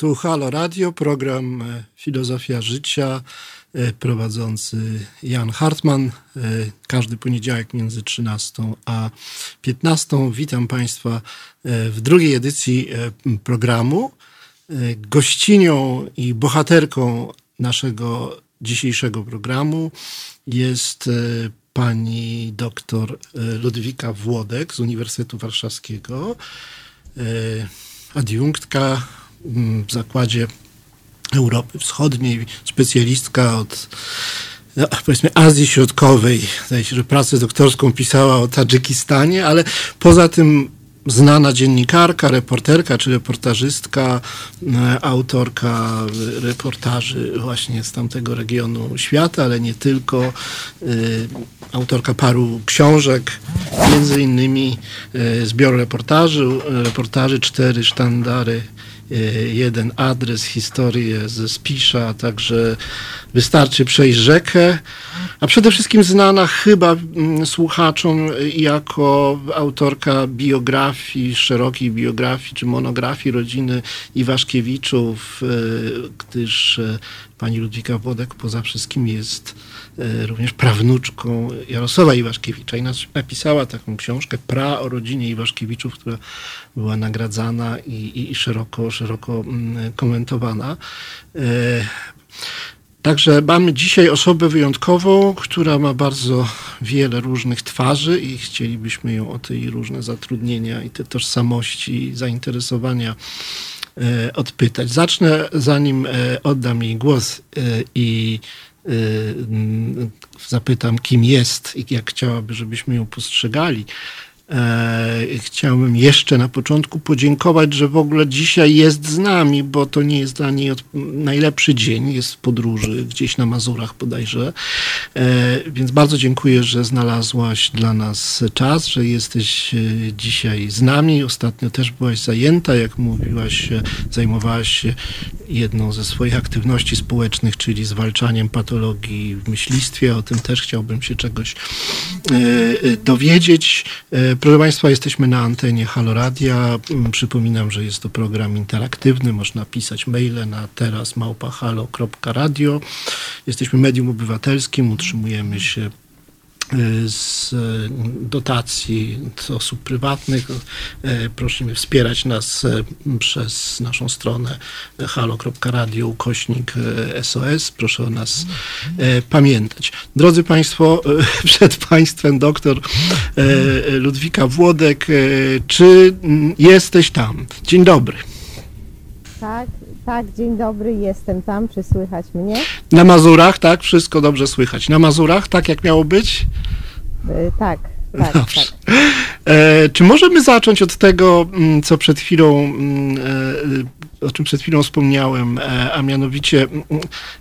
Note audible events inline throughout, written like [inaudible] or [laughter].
Tu Halo Radio, program e, Filozofia Życia, e, prowadzący Jan Hartman. E, każdy poniedziałek między 13 a 15. Witam Państwa w drugiej edycji programu. Gościnią i bohaterką naszego dzisiejszego programu jest pani doktor Ludwika Włodek z Uniwersytetu Warszawskiego, adiunktka w Zakładzie Europy Wschodniej, specjalistka od no, powiedzmy Azji Środkowej. Zdaje się, że pracę doktorską pisała o Tadżykistanie, ale poza tym znana dziennikarka, reporterka czy reportażystka, e, autorka reportaży właśnie z tamtego regionu świata, ale nie tylko. E, autorka paru książek, między innymi e, zbior reportaży, reportaży cztery sztandary jeden adres, historię ze Spisza, także wystarczy przejść rzekę, a przede wszystkim znana chyba słuchaczom jako autorka biografii, szerokiej biografii czy monografii rodziny Iwaszkiewiczów, e, gdyż e, pani Ludwika Wodek poza wszystkim jest e, również prawnuczką Jarosława Iwaszkiewicza i napisała taką książkę Pra o rodzinie Iwaszkiewiczów, która była nagradzana i, i szeroko, szeroko mm, komentowana. Także mamy dzisiaj osobę wyjątkową, która ma bardzo wiele różnych twarzy i chcielibyśmy ją o te różne zatrudnienia i te tożsamości, zainteresowania e, odpytać. Zacznę, zanim e, oddam jej głos e, i zapytam, kim jest i jak chciałaby, żebyśmy ją postrzegali. E, chciałbym jeszcze na początku podziękować, że w ogóle dzisiaj jest z nami, bo to nie jest dla niej najlepszy dzień, jest w podróży gdzieś na Mazurach bodajże. E, więc bardzo dziękuję, że znalazłaś dla nas czas, że jesteś e, dzisiaj z nami. Ostatnio też byłaś zajęta, jak mówiłaś, zajmowałaś się jedną ze swoich aktywności społecznych, czyli zwalczaniem patologii w myślistwie. O tym też chciałbym się czegoś dowiedzieć. Proszę Państwa, jesteśmy na antenie Haloradia. Mm, przypominam, że jest to program interaktywny. Można pisać maile na teraz małpahalo.radio. Jesteśmy medium obywatelskim, utrzymujemy się z dotacji z osób prywatnych. E, prosimy wspierać nas przez naszą stronę halo.radio ukośnik SOS. Proszę o nas pamiętać. Drodzy Państwo, [laughs] przed Państwem doktor Ludwika Włodek. Czy jesteś tam? Dzień dobry. Tak, tak, dzień dobry, jestem tam. Czy słychać mnie? Na Mazurach, tak? Wszystko dobrze słychać. Na Mazurach, tak jak miało być? Yy, tak. Tak, Dobrze. tak. E, czy możemy zacząć od tego, mm, co przed chwilą, mm, e, o czym przed chwilą wspomniałem, e, a mianowicie mm,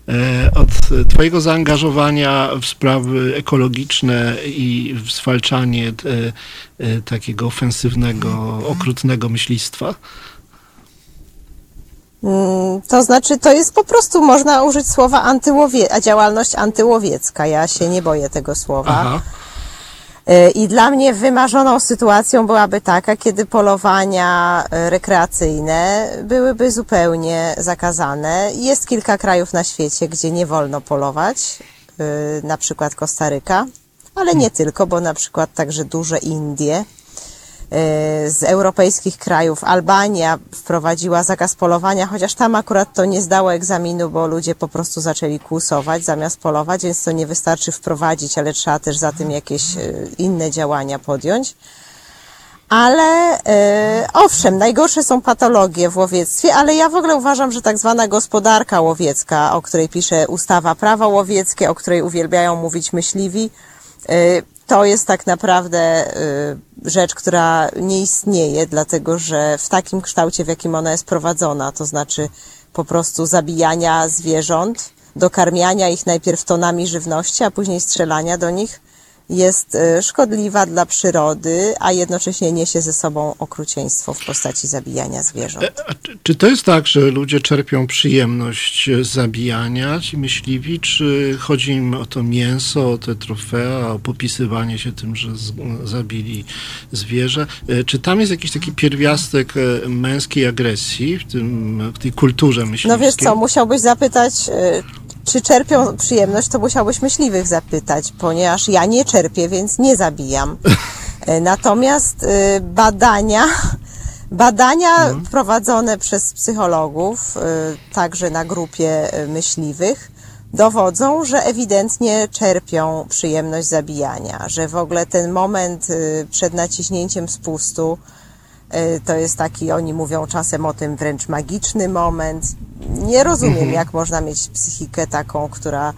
e, od Twojego zaangażowania w sprawy ekologiczne i w zwalczanie e, e, takiego ofensywnego, okrutnego myślistwa? Mm, to znaczy, to jest po prostu, można użyć słowa antyłowie, a działalność antyłowiecka. Ja się nie boję tego słowa. Aha. E, I dla mnie wymarzoną sytuacją byłaby taka, kiedy polowania e, rekreacyjne byłyby zupełnie zakazane. Jest kilka krajów na świecie, gdzie nie wolno polować, e, na przykład Kostaryka, ale nie tylko, bo na przykład także duże Indie z europejskich krajów. Albania wprowadziła zakaz polowania, chociaż tam akurat to nie zdało egzaminu, bo ludzie po prostu zaczęli kłusować zamiast polować, więc to nie wystarczy wprowadzić, ale trzeba też za tym jakieś e, inne działania podjąć. Ale e, owszem, najgorsze są patologie w łowiectwie, ale ja w ogóle uważam, że tak zwana gospodarka łowiecka, o której pisze ustawa prawa łowieckie, o której uwielbiają mówić myśliwi, to jest tak naprawdę y, rzecz, która nie istnieje, dlatego że w takim kształcie, w jakim ona jest prowadzona, to znaczy po prostu zabijania zwierząt, dokarmiania ich najpierw tonami żywności, a później strzelania do nich, jest e, szkodliwa dla przyrody, a jednocześnie niesie ze sobą okrucieństwo w postaci zabijania zwierząt. E, czy to jest tak, że ludzie czerpią przyjemność z zabijania, ci myśliwi, czy chodzi im o to mięso, o te trofea, o popisywanie się tym, że zabili zwierzę? E, czy tam jest jakiś taki pierwiastek męskiej agresji w, tym, w tej kulturze myśliwskiej? No wiesz co, musiałbyś zapytać czy czerpią przyjemność, to musiałbyś myśliwych zapytać, ponieważ ja nie czerpię, więc nie zabijam. [laughs] E, natomiast e, badania, badania mhm. prowadzone przez psychologów, e, także na grupie myśliwych, dowodzą, że ewidentnie czerpią przyjemność zabijania, że w ogóle ten moment przed naciśnięciem spustu to jest taki, oni mówią czasem o tym wręcz magiczny moment nie rozumiem, mhm. jak można mieć psychikę taką, która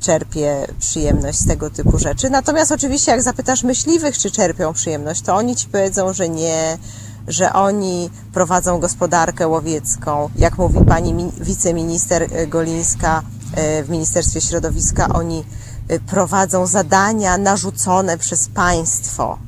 czerpie przyjemność z tego typu rzeczy. Natomiast oczywiście, jak zapytasz myśliwych, czy czerpią przyjemność, to oni ci powiedzą, że nie, że oni prowadzą gospodarkę łowiecką. Jak mówi pani wiceminister Golińska e, w Ministerstwie Środowiska, oni e, prowadzą zadania narzucone przez państwo E,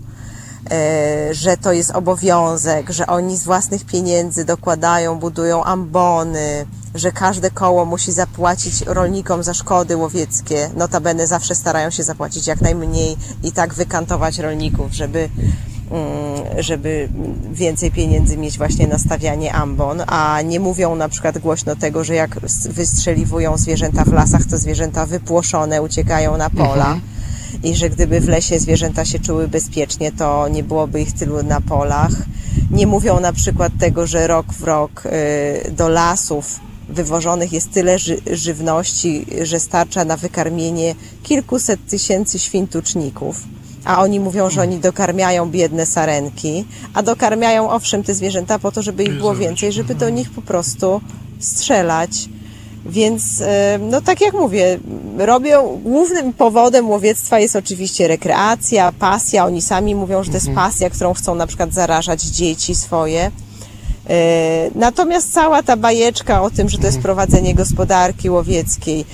że to jest obowiązek, że oni z własnych pieniędzy dokładają, budują ambony, że każde koło musi zapłacić rolnikom za szkody łowieckie. Notabene zawsze starają się zapłacić jak najmniej i tak wykantować rolników, żeby mm, żeby więcej pieniędzy mieć właśnie na stawianie ambon, a nie mówią na przykład głośno tego, że jak wystrzeliwują zwierzęta w lasach, to zwierzęta wypłoszone uciekają na pola. Mhm i że gdyby w lesie zwierzęta się czuły bezpiecznie, to nie byłoby ich tylu na polach. Nie mówią na przykład tego, że rok w rok y, do lasów wywożonych jest tyle ży żywności, że starcza na wykarmienie kilkuset tysięcy świntuczników. A oni mówią, że oni dokarmiają biedne sarenki, a dokarmiają owszem te zwierzęta po to, żeby ich było więcej, żeby do nich po prostu strzelać więc, e, no tak jak mówię, robią, głównym powodem łowiectwa jest oczywiście rekreacja, pasja. Oni sami mówią, że to jest mhm. pasja, którą chcą na przykład zarażać dzieci swoje. E, natomiast cała ta bajeczka o tym, że to jest mhm. prowadzenie gospodarki łowieckiej,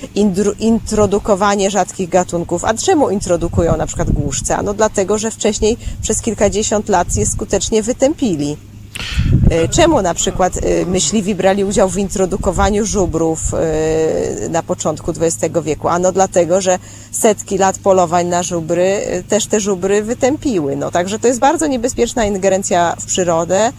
introdukowanie rzadkich gatunków. A czemu introdukują na przykład głuszce? No dlatego, że wcześniej przez kilkadziesiąt lat je skutecznie wytępili. E, czemu na przykład e, myśliwi brali udział w introdukowaniu żubrów e, na początku XX wieku? Ano dlatego, że setki lat polowań na żubry też te żubry wytępiły. No, także to jest bardzo niebezpieczna ingerencja w przyrodę,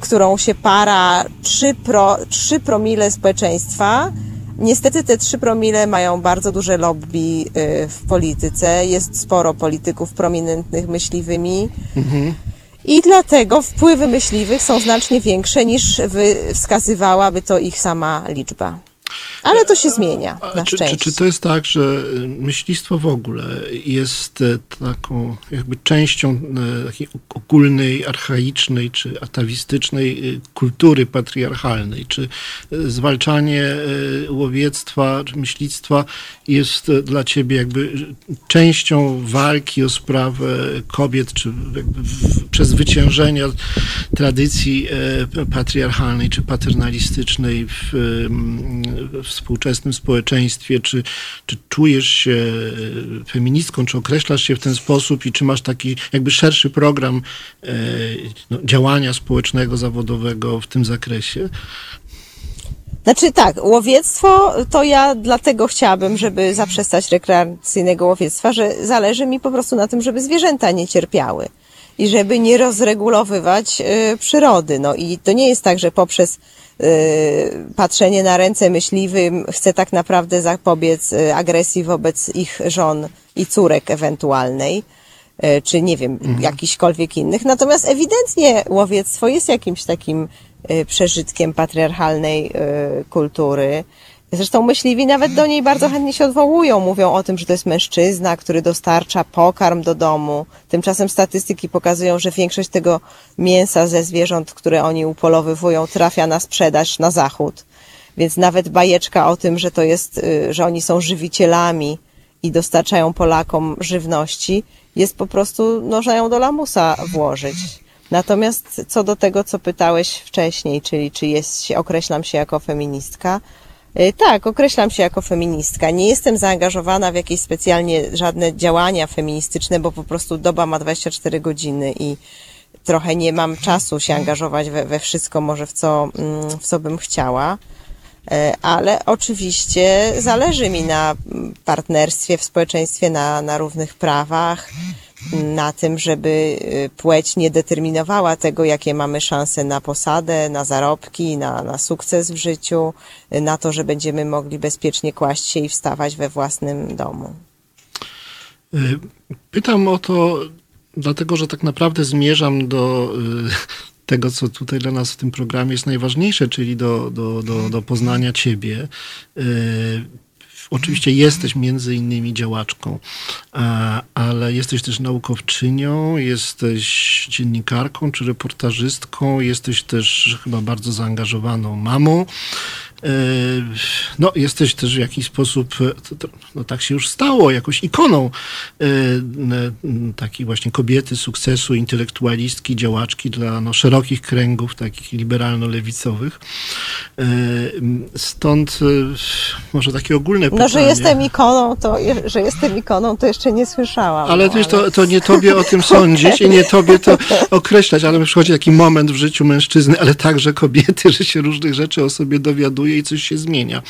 którą się para 3, pro, 3 promile społeczeństwa. Niestety te 3 promile mają bardzo duże lobby w polityce. Jest sporo polityków prominentnych myśliwymi. Mhm. I dlatego wpływy myśliwych są znacznie większe niż wskazywałaby to ich sama liczba. Ale to się zmienia, na czy, szczęście. Czy, czy to jest tak, że myślistwo w ogóle jest e, taką jakby częścią e, takiej ogólnej, archaicznej czy atawistycznej e, kultury patriarchalnej? Czy zwalczanie łowiectwa czy myślistwa jest dla ciebie jakby częścią walki o sprawę kobiet, czy w, przez wyciężenia tradycji patriarchalnej czy paternalistycznej w współczesnym społeczeństwie? Czy, czy czujesz się feministką, czy określasz się w ten sposób i czy masz taki jakby szerszy program e, no, działania społecznego, zawodowego w tym zakresie? Znaczy tak, łowiectwo to ja dlatego chciałabym, żeby zaprzestać rekreacyjnego łowiectwa, że zależy mi po prostu na tym, żeby zwierzęta nie cierpiały i żeby nie rozregulowywać y, przyrody. No i to nie jest tak, że poprzez patrzenie na ręce myśliwym chce tak naprawdę zapobiec y, agresji wobec ich żon i córek ewentualnej, y, czy nie wiem, mhm. jakichkolwiek innych. Natomiast ewidentnie łowiectwo jest jakimś takim przeżytkiem patriarchalnej kultury. Zresztą myśliwi nawet do niej bardzo chętnie się odwołują, mówią o tym, że to jest mężczyzna, który dostarcza pokarm do domu. Tymczasem statystyki pokazują, że większość tego mięsa ze zwierząt, które oni upolowywują, trafia na sprzedaż na zachód. Więc nawet bajeczka o tym, że to jest, y, że oni są żywicielami i dostarczają Polakom żywności, jest po prostu, można ją do lamusa włożyć. Natomiast co do tego, co pytałeś wcześniej, czyli czy jest, określam się jako feministka, tak, określam się jako feministka. Nie jestem zaangażowana w jakieś specjalnie żadne działania feministyczne, bo po prostu doba ma 24 godziny i trochę nie mam czasu się angażować we, we wszystko, może w co, mm, w co bym chciała. Y, ale oczywiście zależy mi na partnerstwie w społeczeństwie, na, na równych prawach, na tym, żeby y, płeć nie determinowała tego, jakie mamy szanse na posadę, na zarobki, na, na sukces w życiu, y, na to, że będziemy mogli bezpiecznie kłaść się i wstawać we własnym domu. Y, pytam o to, dlatego że tak naprawdę zmierzam do tego, co tutaj dla nas w tym programie jest najważniejsze, czyli do, do, do, do poznania Ciebie. Oczywiście jesteś między innymi działaczką, ale jesteś też naukowczynią, jesteś dziennikarką czy reportażystką, jesteś też chyba bardzo zaangażowaną mamą. E, no, jesteś też w jakiś sposób, e, no tak się już stało, jakąś ikoną e, takiej właśnie kobiety sukcesu, intelektualistki, działaczki dla no, szerokich kręgów, takich liberalno-lewicowych. Stąd może takie ogólne pytanie. No, że jestem ikoną, to, że jestem ikoną, to jeszcze nie słyszałam. Ale, no, to, to nie tobie o tym [laughs] sądzić i nie tobie to określać, ale przychodzi taki moment w życiu mężczyzny, ale także kobiety, że się różnych rzeczy o sobie dowiaduje i coś się zmienia.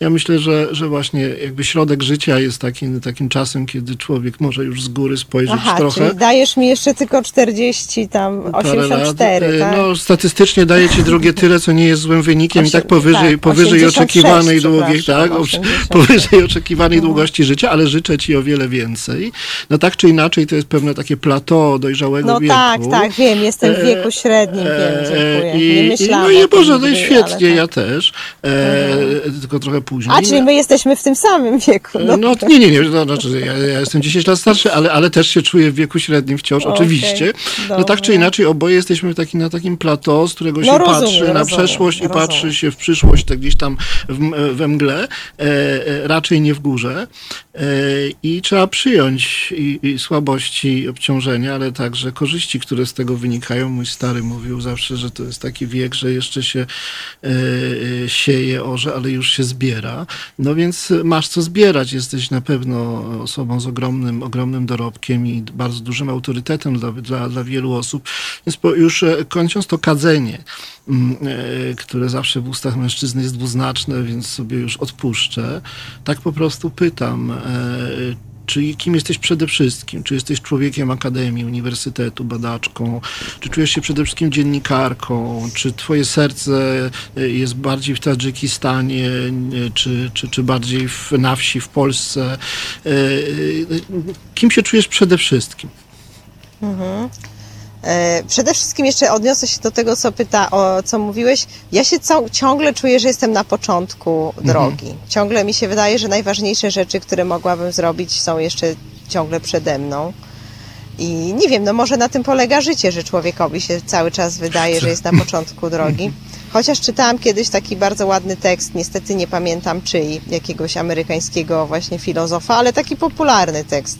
Ja myślę, że, że właśnie jakby środek życia jest takim, takim czasem, kiedy człowiek może już z góry spojrzeć Aha, trochę. Czyli dajesz mi jeszcze tylko 40, tam 84, lat. tak? No statystycznie daje ci drugie tyle, co nie jest złym wynikiem 8, i tak powyżej, tak, powyżej oczekiwanej długiej, tak, 80. powyżej oczekiwanej no. długości życia, ale życzę ci o wiele więcej. No tak czy inaczej to jest pewne takie plateau dojrzałego no, wieku. No tak, tak, wiem, jestem w wieku średnim, wiem, dziękuję. I, nie myślałam no i Boże, jest świetnie, tak. ja też. E, tylko trochę później. A, czyli my jesteśmy w tym samym wieku. No, no nie, nie, nie, no, znaczy ja, ja, jestem 10 lat starszy, ale, ale też się czuję w wieku średnim wciąż, okay, oczywiście. No tak czy inaczej, oboje jesteśmy taki, na takim plateau, z którego się no, rozumiem, patrzy rozumiem, na przeszłość rozumiem. i patrzy się w przyszłość, tak gdzieś tam w, we mgle, e, e, raczej nie w górze. E, I trzeba przyjąć i, i słabości, i obciążenia, ale także korzyści, które z tego wynikają. Mój stary mówił zawsze, że to jest taki wiek, że jeszcze się e, e sieje orze, ale już się zbiera. No więc masz co zbierać. Jesteś na pewno osobą z ogromnym, ogromnym dorobkiem i bardzo dużym autorytetem dla, dla, dla wielu osób. Więc już e, kończąc to kadzenie, mm, e, które zawsze w ustach mężczyzny jest dwuznaczne, więc sobie już odpuszczę. Tak po prostu pytam, e, Czyli kim jesteś przede wszystkim? Czy jesteś człowiekiem akademii, uniwersytetu, badaczką? Czy czujesz się przede wszystkim dziennikarką? Czy twoje serce e, jest bardziej w Tadżykistanie, e, czy, czy, czy bardziej w, na wsi, w Polsce? E, kim się czujesz przede wszystkim? Mhm. E, przede wszystkim jeszcze odniosę się do tego, co pyta, o co mówiłeś. Ja się ciągle czuję, że jestem na początku mhm. drogi. Mhm. Ciągle mi się wydaje, że najważniejsze rzeczy, które mogłabym zrobić, są jeszcze ciągle przede mną. I nie wiem, no może na tym polega życie, że człowiekowi się cały czas wydaje, że jest na [laughs] początku drogi. Chociaż czytałam kiedyś taki bardzo ładny tekst, niestety nie pamiętam czyj, jakiegoś amerykańskiego właśnie filozofa, ale taki popularny tekst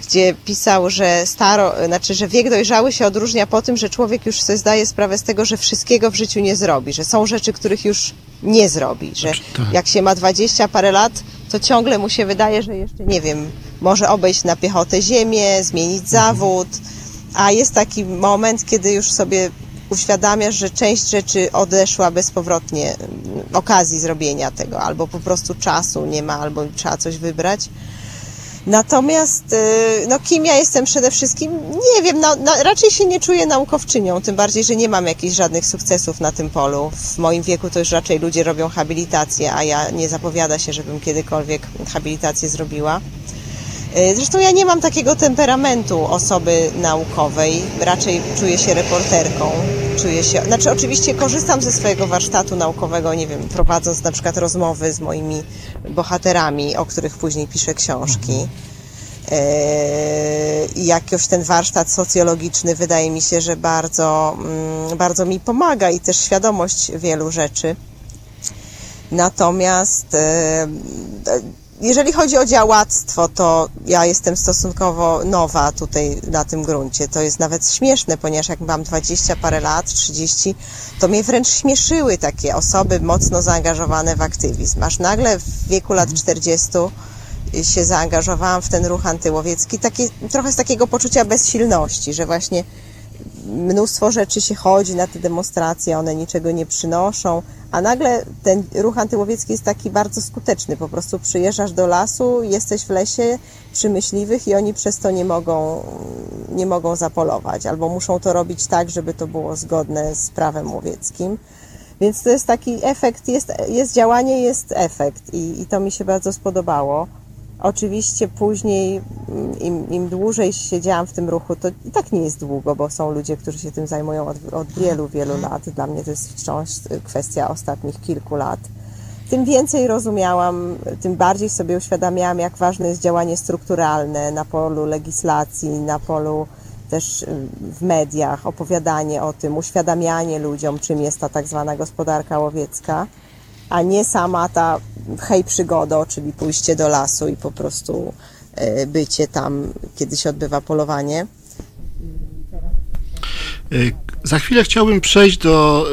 gdzie pisał, że staro, znaczy, że wiek dojrzały się odróżnia po tym, że człowiek już sobie zdaje sprawę z tego, że wszystkiego w życiu nie zrobi, że są rzeczy, których już nie zrobi, że znaczy, tak. jak się ma 20 parę lat, to ciągle mu się wydaje, że jeszcze, nie wiem, może obejść na piechotę ziemię, zmienić mhm. zawód, a jest taki moment, kiedy już sobie uświadamiasz, że część rzeczy odeszła bezpowrotnie, mm, okazji zrobienia tego, albo po prostu czasu nie ma, albo trzeba coś wybrać. Natomiast, y, no kim ja jestem przede wszystkim? Nie wiem, no, no, raczej się nie czuję naukowczynią, tym bardziej, że nie mam jakichś żadnych sukcesów na tym polu. W moim wieku to już raczej ludzie robią habilitację, a ja nie zapowiada się, żebym kiedykolwiek habilitację zrobiła. Y, zresztą ja nie mam takiego temperamentu osoby naukowej, raczej czuję się reporterką, czuję się, znaczy oczywiście korzystam ze swojego warsztatu naukowego, nie wiem, prowadząc na przykład rozmowy z moimi bohaterami, o których później piszę książki. Mhm. Y, I jakoś ten warsztat socjologiczny wydaje mi się, że bardzo, mm, bardzo mi pomaga i też świadomość wielu rzeczy. Natomiast y, jeżeli chodzi o działactwo, to ja jestem stosunkowo nowa tutaj na tym gruncie. To jest nawet śmieszne, ponieważ jak mam 20 parę lat, 30, to mnie wręcz śmieszyły takie osoby mocno zaangażowane w aktywizm. Aż nagle w wieku lat 40 się zaangażowałam w ten ruch antyłowiecki, takie, trochę z takiego poczucia bezsilności, że właśnie mnóstwo rzeczy się chodzi na te demonstracje, one niczego nie przynoszą, a nagle ten ruch antyłowiecki jest taki bardzo skuteczny. Po prostu przyjeżdżasz do lasu, jesteś w lesie przy myśliwych i oni przez to nie mogą, nie mogą zapolować, albo muszą to robić tak, żeby to było zgodne z prawem łowieckim. Więc to jest taki efekt, jest, jest działanie, jest efekt i, i to mi się bardzo spodobało. Oczywiście później, mm, im, im dłużej siedziałam w tym ruchu, to i tak nie jest długo, bo są ludzie, którzy się tym zajmują od, od wielu, wielu Mhm. lat. Dla mnie to jest wciąż kwestia ostatnich kilku lat. Tym więcej rozumiałam, tym bardziej sobie uświadamiałam, jak ważne jest działanie strukturalne na polu legislacji, na polu też y, w mediach, opowiadanie o tym, uświadamianie ludziom, czym jest ta tak zwana gospodarka łowiecka a nie sama ta hej przygodo, czyli pójście do lasu i po prostu e, bycie tam, kiedy się odbywa polowanie. Y, Za chwilę chciałbym przejść do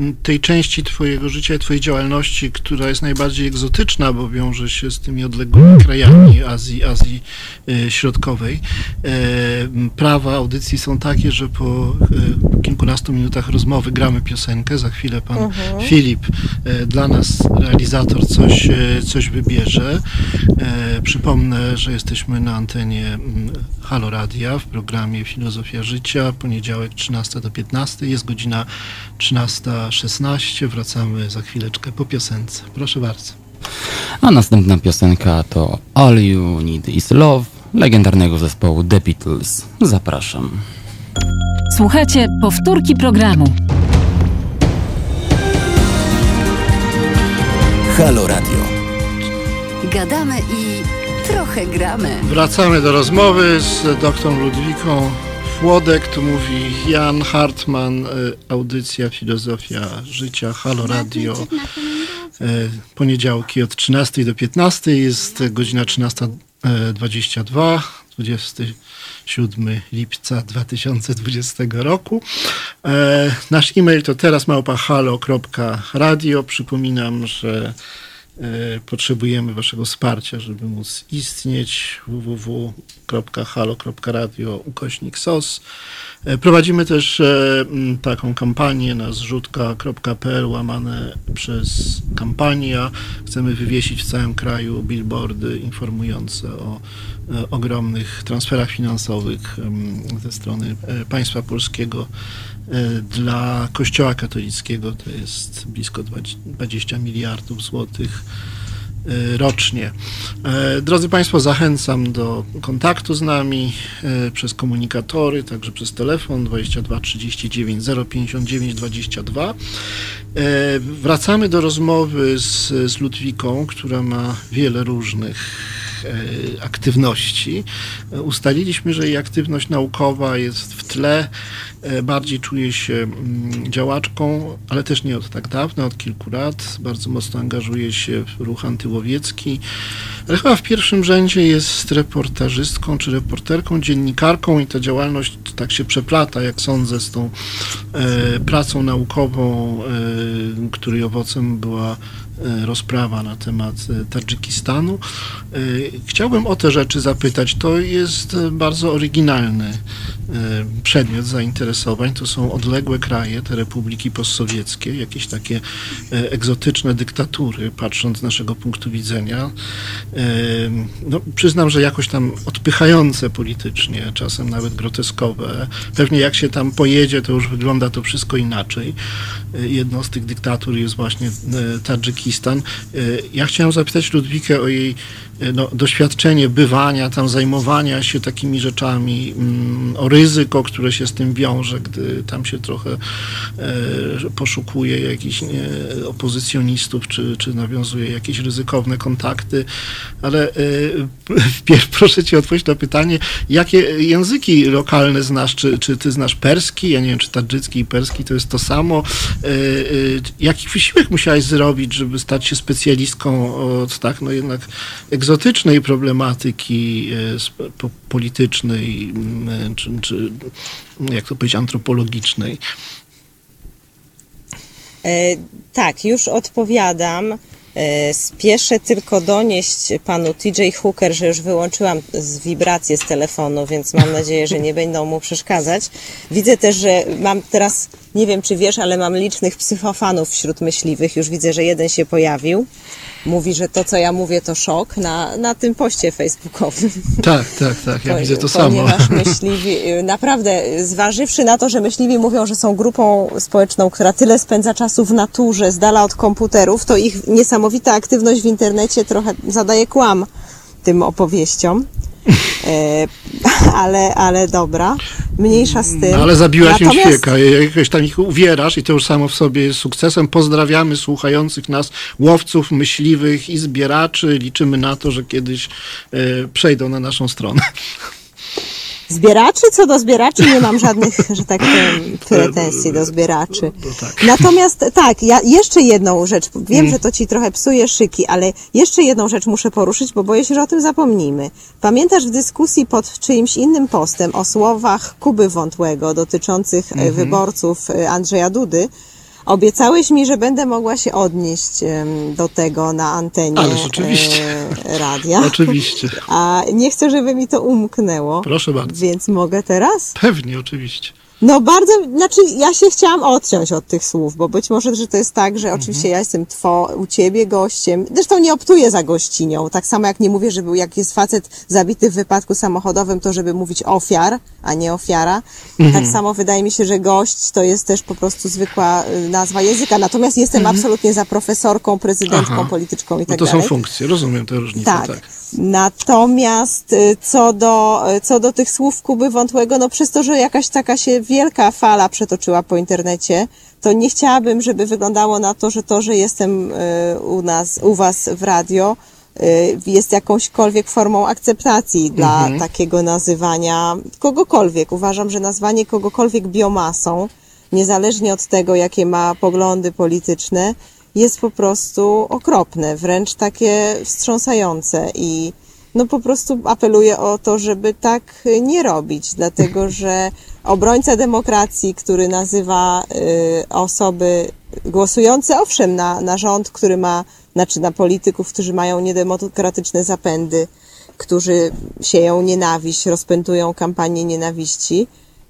y, tej części Twojego życia i Twojej działalności, która jest najbardziej egzotyczna, bo wiąże się z tymi odległymi krajami Azji, Azji y, Środkowej. E, Prawa audycji są takie, że po y, kilkunastu minutach rozmowy gramy piosenkę. Za chwilę pan Filip, e, dla nas realizator, coś, e, coś wybierze. E, Przypomnę, że jesteśmy na antenie mm, Halo Radia w programie Filozofia Życia, poniedziałek 13 do 15, jest godzina 13.16, wracamy za chwileczkę po piosence. Proszę bardzo. A następna piosenka to All You Need Is Love legendarnego zespołu The Beatles. Zapraszam. Słuchajcie powtórki programu. Halo Radio. Gadamy i trochę gramy. Wracamy do rozmowy z doktorą Ludwiką Włodek, tu mówi Jan Hartman, y, audycja Filozofia Życia, Halo Radio. E, Poniedziałki od 13 do 15 jest godzina 13.22, 27 lipca 2020 roku. Nasz e-mail to teraz małpa.halo.radio. Przypominam, że potrzebujemy waszego wsparcia, żeby móc istnieć. www.halo.radio ukośnik SOS. E, Prowadzimy też e, taką kampanię na zrzutka.pl łamane przez kampania. Chcemy wywiesić w całym kraju billboardy informujące o e, ogromnych transferach finansowych ze strony e, państwa polskiego e, dla Kościoła katolickiego. To jest blisko 20 miliardów złotych e, rocznie. E, Drodzy Państwo, zachęcam do kontaktu z nami e, przez komunikatory, także przez telefon 22 39 059 22. E, Wracamy do rozmowy z, z Ludwiką, która ma wiele różnych e, aktywności. E, Ustaliliśmy, że jej aktywność naukowa jest w tle, e, bardziej czuje się mm, działaczką, ale też nie od tak dawna, od kilku lat. Bardzo mocno angażuje się w ruch antyłowiecki, ale chyba w pierwszym rzędzie jest reportażystką czy reporterką, dziennikarką i ta działalność tak się przeplata, jak sądzę, z tą pracą naukową, której owocem była rozprawa na temat e, Tadżykistanu. E, Chciałbym o te rzeczy zapytać. To jest e, bardzo oryginalny e, przedmiot zainteresowań. To są odległe kraje, te republiki postsowieckie, jakieś takie e, egzotyczne dyktatury, patrząc z naszego punktu widzenia. E, No, przyznam, że jakoś tam odpychające politycznie, czasem nawet groteskowe. Pewnie jak się tam pojedzie, to już wygląda to wszystko inaczej. Jedną z tych dyktatur jest właśnie Tadżykistan. Ja chciałem zapytać Ludwikę o jej no, doświadczenie bywania tam, zajmowania się takimi rzeczami, mm, o ryzyko, które się z tym wiąże, gdy tam się trochę e, poszukuje jakichś nie, opozycjonistów, czy, czy nawiązuje jakieś ryzykowne kontakty. Ale e, [laughs] proszę cię odpowiedzieć na pytanie, jakie języki lokalne znasz? Czy, czy ty znasz perski? Ja nie wiem, czy tadżycki i perski to jest to samo. E, e, jaki wysiłek musiałaś zrobić, żeby stać się specjalistką od tak, no jednak egzotycznej problematyki e, politycznej, m, czy, czy jak to powiedzieć, antropologicznej? E, tak, już odpowiadam. E, spieszę tylko donieść panu TJ Hooker, że już wyłączyłam z wibrację z telefonu, więc mam nadzieję, że nie będą mu przeszkadzać. Widzę też, że mam teraz, nie wiem czy wiesz, ale mam licznych psychofanów wśród myśliwych. Już widzę, że jeden się pojawił. Mówi, że to, co ja mówię, to szok na, na tym poście facebookowym. Tak, tak, tak, ja Po- widzę to samo. Ponieważ [laughs] myśliwi, y, naprawdę, zważywszy na to, że myśliwi mówią, że są grupą społeczną, która tyle spędza czasu w naturze, z dala od komputerów, to ich niesamowita aktywność w internecie trochę zadaje kłam tym opowieściom. E, [laughs] ale, ale dobra, mniejsza z tym. No, ale zabiłaś im Natomiast- świeka, jakoś tam ich uwierasz i to już samo w sobie jest sukcesem. Pozdrawiamy słuchających nas łowców, myśliwych i zbieraczy. Liczymy na to, że kiedyś e, przejdą na naszą stronę. [laughs] Zbieraczy? Co do zbieraczy nie mam żadnych, że tak powiem, pretensji do zbieraczy. tak. Natomiast tak, ja jeszcze jedną rzecz, wiem, Mm. że to ci trochę psuje szyki, ale jeszcze jedną rzecz muszę poruszyć, bo boję się, że o tym zapomnimy. Pamiętasz w dyskusji pod czyimś innym postem o słowach Kuby Wątłego dotyczących Mhm. e, wyborców e, Andrzeja Dudy, Obiecałeś mi, że będę mogła się odnieść do tego na antenie Ależ oczywiście. e, radia. [laughs] Oczywiście. A nie chcę, żeby mi to umknęło. Proszę bardzo. Więc mogę teraz? Pewnie, oczywiście. No bardzo, znaczy ja się chciałam odciąć od tych słów, bo być może, że to jest tak, że oczywiście ja jestem two, u ciebie gościem. Zresztą nie optuję za gościnią. Tak samo jak nie mówię, żeby jak jest facet zabity w wypadku samochodowym, to żeby mówić ofiar, a nie ofiara. Tak samo wydaje mi się, że gość to jest też po prostu zwykła y, nazwa języka. Natomiast jestem absolutnie za profesorką, prezydentką, Aha. polityczką i No tak to są dalej. funkcje, rozumiem te różnice, Tak. tak. Natomiast y, co do, y, co do tych słów Kuby Wątłego, no przez to, że jakaś taka się wielka fala przetoczyła po internecie, to nie chciałabym, żeby wyglądało na to, że to, że jestem y, u nas, u was w radio, y, jest jakąśkolwiek formą akceptacji dla takiego nazywania kogokolwiek. Uważam, że nazwanie kogokolwiek biomasą, niezależnie od tego, jakie ma poglądy polityczne, jest po prostu okropne, wręcz takie wstrząsające i no po prostu apeluję o to, żeby tak nie robić, dlatego [laughs] że obrońca demokracji, który nazywa y, osoby głosujące, owszem, na, na rząd, który ma, znaczy na polityków, którzy mają niedemokratyczne zapędy, którzy sieją nienawiść, rozpętują kampanię nienawiści,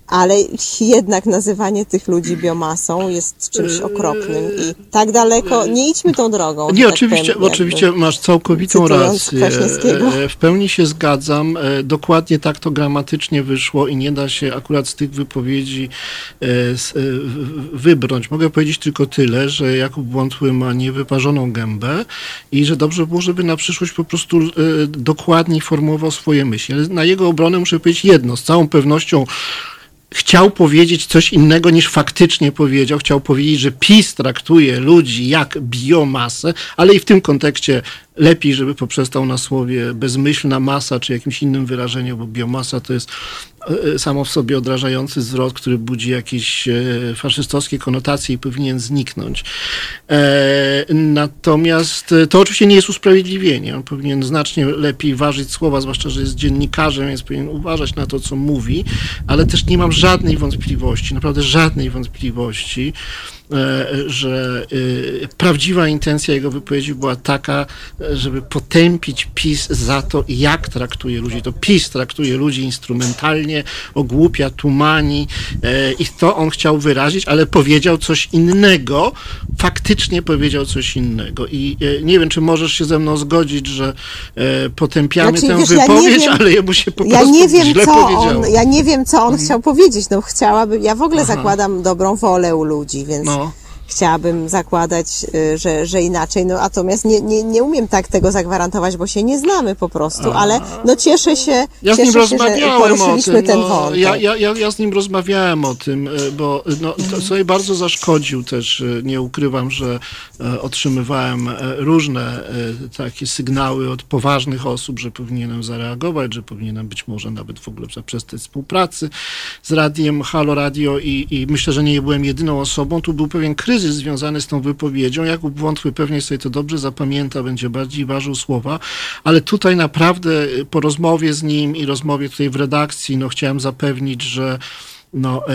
ale jednak nazywanie tych ludzi biomasą jest czymś okropnym i tak daleko, nie idźmy tą drogą. Nie, tak oczywiście, powiem, oczywiście masz całkowitą rację. Kwaśniewskiego. E, W pełni się zgadzam. E, Dokładnie tak to gramatycznie wyszło i nie da się akurat z tych wypowiedzi e, e, wybrnąć. Mogę powiedzieć tylko tyle, że Jakub Wątły ma niewyparzoną gębę i że dobrze było, żeby na przyszłość po prostu e, dokładniej formułował swoje myśli. Ale na jego obronę muszę powiedzieć jedno. Z całą pewnością chciał powiedzieć coś innego niż faktycznie powiedział. Chciał powiedzieć, że PiS traktuje ludzi jak biomasę, ale i w tym kontekście lepiej, żeby poprzestał na słowie bezmyślna masa, czy jakimś innym wyrażeniu, bo biomasa to jest samo w sobie odrażający zwrot, który budzi jakieś e, faszystowskie konotacje i powinien zniknąć. E, Natomiast e, to oczywiście nie jest usprawiedliwienie. On powinien znacznie lepiej ważyć słowa, zwłaszcza, że jest dziennikarzem, więc powinien uważać na to, co mówi, ale też nie mam żadnej wątpliwości, naprawdę żadnej wątpliwości, e, że e, prawdziwa intencja jego wypowiedzi była taka, e, żeby potępić PiS za to, jak traktuje ludzi. To PiS traktuje ludzi instrumentalnie, ogłupia, tumani e, i to on chciał wyrazić, ale powiedział coś innego, faktycznie powiedział coś innego. I e, nie wiem, czy możesz się ze mną zgodzić, że e, potępiamy Znaczy, tę wiesz, ja wypowiedź, wiem- ale jemu się po Ja prostu nie wiem, źle co powiedziało. Mhm. on, ja nie wiem, co on chciał powiedzieć. No chciałabym, ja w ogóle zakładam dobrą wolę u ludzi, więc No. Chciałabym zakładać, y, że, że inaczej, no natomiast nie, nie, nie umiem tak tego zagwarantować, bo się nie znamy po prostu, ale no cieszę się, Ja z cieszę nim się, rozmawiałem że o tym. ten No, wątek. ja, ja, ja, ja z nim rozmawiałem o tym, e, bo no, to sobie bardzo zaszkodził też. e, Nie ukrywam, że otrzymywałem różne takie sygnały od poważnych osób, że powinienem zareagować, że powinienem być może nawet w ogóle zaprzestać współpracy z radiem Halo Radio i, i myślę, że nie byłem jedyną osobą. Tu był pewien kryzys związany z tą wypowiedzią. Jakub Wątły pewnie sobie to dobrze zapamięta, będzie bardziej ważył słowa, ale tutaj naprawdę po rozmowie z nim i rozmowie tutaj w redakcji, no chciałem zapewnić, że no, e,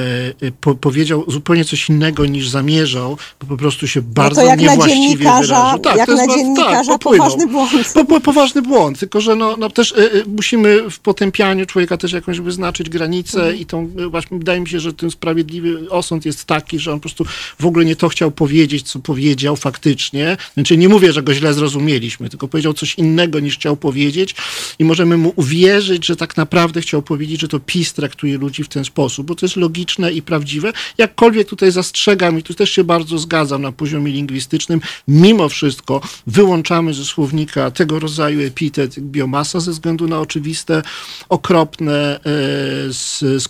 e, po, powiedział zupełnie coś innego niż zamierzał, bo po prostu się bardzo No jak na niewłaściwie dziennikarza- wyraził. jak to jest na ba- dziennikarza popłynął. poważny błąd. Po, po, poważny błąd, tylko że no, no też e, musimy w potępianiu człowieka też jakąś wyznaczyć granicę Mhm. i tą, właśnie wydaje mi się, że ten sprawiedliwy osąd jest taki, że on po prostu w ogóle nie to chciał powiedzieć, co powiedział faktycznie. Znaczy nie mówię, że go źle zrozumieliśmy, tylko powiedział coś innego niż chciał powiedzieć i możemy mu uwierzyć, że tak naprawdę chciał powiedzieć, że to PiS traktuje ludzi w ten sposób, bo to jest logiczne i prawdziwe. Jakkolwiek tutaj zastrzegam i tu też się bardzo zgadzam na poziomie lingwistycznym, mimo wszystko wyłączamy ze słownika tego rodzaju epitet biomasa ze względu na oczywiste, okropne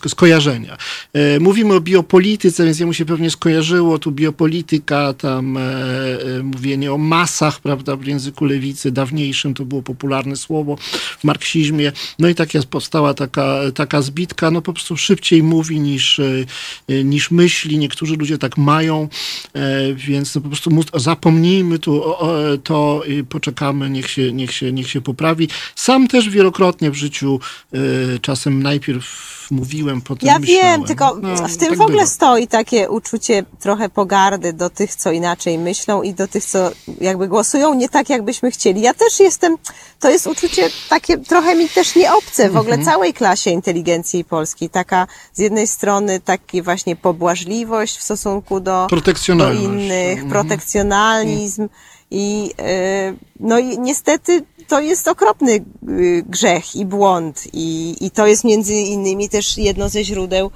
e, skojarzenia. E, Mówimy o biopolityce, więc jemu się pewnie skojarzyło tu biopolityka, tam e, mówienie o masach, prawda, w języku lewicy dawniejszym to było popularne słowo w marksizmie. No i tak powstała taka, taka zbitka, no po prostu szybciej mówi niż, e, e, niż myśli. Niektórzy ludzie tak mają, e, więc no po prostu zapomnijmy tu o, o, to i poczekamy, niech się, niech, się, niech się poprawi. Sam też wielokrotnie w życiu czasem najpierw mówiłem, potem Ja myślałem. wiem, tylko No, w tym tak w ogóle stoi takie uczucie trochę pogardy do tych, co inaczej myślą i do tych, co jakby głosują nie tak, jakbyśmy chcieli. Ja też jestem, to jest uczucie takie trochę mi też nieobce w ogóle całej klasie inteligencji polskiej. Taka z jednej strony taki właśnie pobłażliwość w stosunku do, do innych, Mhm. protekcjonalizm i e, no i niestety to jest okropny y, grzech i błąd i, i to jest między innymi też jedno ze źródeł y,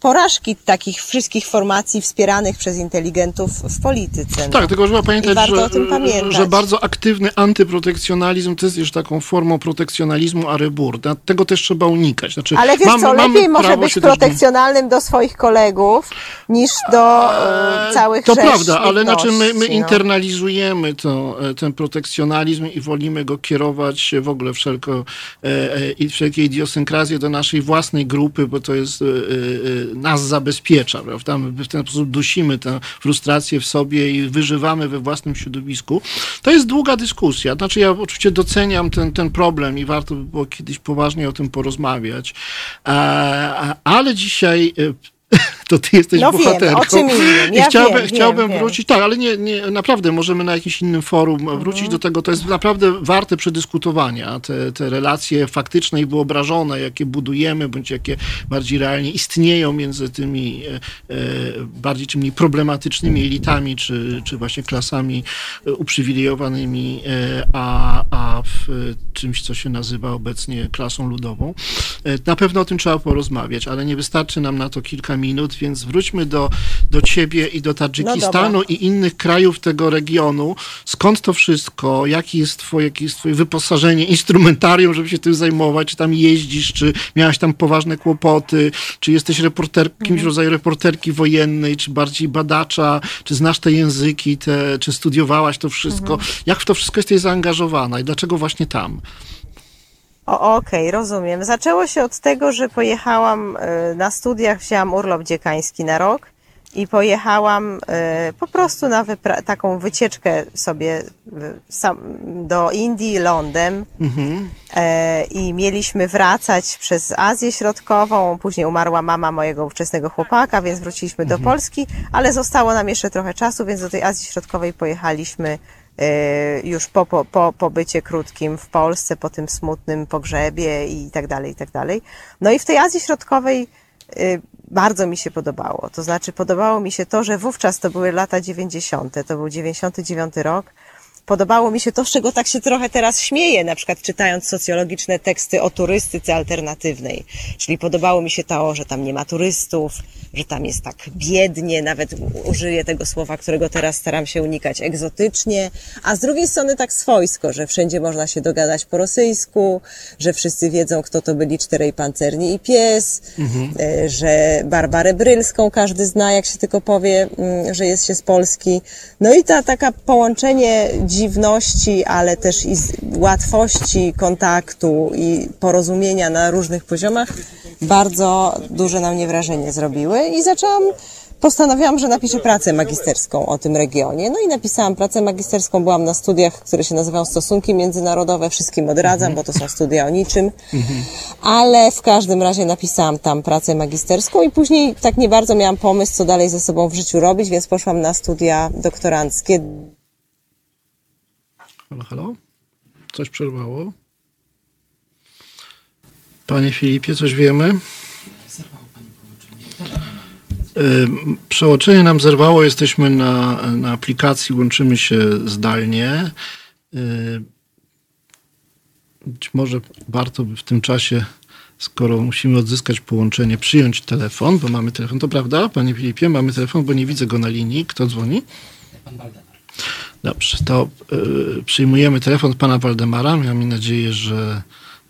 porażki takich wszystkich formacji wspieranych przez inteligentów w polityce. no. Tak, tylko trzeba pamiętać, że, o tym pamiętać. że bardzo aktywny antyprotekcjonalizm to jest już taką formą protekcjonalizmu arebur. Tego też trzeba unikać. Znaczy, Ale wiesz mamy- co, lepiej może być się też- protekcjonalnym do swoich kolegów niż do e, całych To prawda, ale znaczy my, my no. internalizujemy to, e, ten protekcjonalizm i wolimy go kierować w ogóle wszelko, e, e, i wszelkie idiosynkrazje do naszej własnej grupy, bo to jest, e, e, nas zabezpiecza, prawda? My w ten sposób dusimy tę frustrację w sobie i wyżywamy we własnym środowisku. To jest długa dyskusja. Znaczy ja oczywiście doceniam ten, ten problem i warto by było kiedyś poważnie o tym porozmawiać, E, ale dzisiaj e, [laughs] to ty jesteś No wiem, bohaterką. o czym innym. [laughs] I Ja chciałbym, wiem, chciałbym wiem, wrócić, tak, ale nie, nie, naprawdę możemy na jakimś innym forum wrócić Mhm. do tego. To jest naprawdę warte przedyskutowania. Te, te relacje faktyczne i wyobrażone, jakie budujemy, bądź jakie bardziej realnie istnieją między tymi e, e, bardziej czy mniej problematycznymi elitami, czy, czy właśnie klasami e, uprzywilejowanymi, e, a, a w e, czymś, co się nazywa obecnie klasą ludową. E, Na pewno o tym trzeba porozmawiać, ale nie wystarczy nam na to kilka minut, więc wróćmy do, do ciebie i do Tadżykistanu dobra. i innych krajów tego regionu. Skąd to wszystko? Jakie jest twoje, jakie jest twoje wyposażenie, instrumentarium, żeby się tym zajmować? Czy tam jeździsz? Czy miałaś tam poważne kłopoty? Czy jesteś reporter, kimś rodzaju reporterki wojennej, czy bardziej badacza? Czy znasz te języki, te, czy studiowałaś to wszystko? Jak w to wszystko jesteś zaangażowana i dlaczego właśnie tam? O, Okej, rozumiem. Zaczęło się od tego, że pojechałam e, na studiach, wzięłam urlop dziekański na rok i pojechałam e, po prostu na taką wycieczkę sobie sam, do Indii lądem e, i mieliśmy wracać przez Azję Środkową. Później umarła mama mojego ówczesnego chłopaka, więc wróciliśmy do Polski, ale zostało nam jeszcze trochę czasu, więc do tej Azji Środkowej pojechaliśmy e, już po, po, po pobycie krótkim w Polsce, po tym smutnym pogrzebie i tak dalej, i tak dalej. No i w tej Azji Środkowej y, bardzo mi się podobało. To znaczy, podobało mi się to, że wówczas to były lata 90., to był 99 rok podobało mi się to, z czego tak się trochę teraz śmieję, na przykład czytając socjologiczne teksty o turystyce alternatywnej. Czyli podobało mi się to, że tam nie ma turystów, że tam jest tak biednie, nawet użyję tego słowa, którego teraz staram się unikać, egzotycznie, a z drugiej strony tak swojsko, że wszędzie można się dogadać po rosyjsku, że wszyscy wiedzą, kto to byli czterej pancerni i pies, e, że Barbarę Brylską każdy zna, jak się tylko powie, mm, że jest się z Polski. No i ta taka połączenie dziwności, ale też i łatwości kontaktu i porozumienia na różnych poziomach bardzo duże na mnie wrażenie zrobiły i zaczęłam Postanowiłam, że napiszę pracę magisterską o tym regionie. No i napisałam pracę magisterską. Byłam na studiach, które się nazywają Stosunki Międzynarodowe. Wszystkim odradzam, bo to są studia o niczym. Ale w każdym razie napisałam tam pracę magisterską i później tak nie bardzo miałam pomysł, co dalej ze sobą w życiu robić, więc poszłam na studia doktoranckie. Halo, halo? Coś przerwało? Panie Filipie, coś wiemy? Ym, Przełączenie nam zerwało, jesteśmy na, na aplikacji, łączymy się zdalnie. Ym, Być może warto by w tym czasie, skoro musimy odzyskać połączenie, przyjąć telefon, bo mamy telefon. To prawda, panie Filipie, mamy telefon, bo nie widzę go na linii. Kto dzwoni? Dobrze, to y, przyjmujemy telefon pana Waldemara. Mam nadzieję, że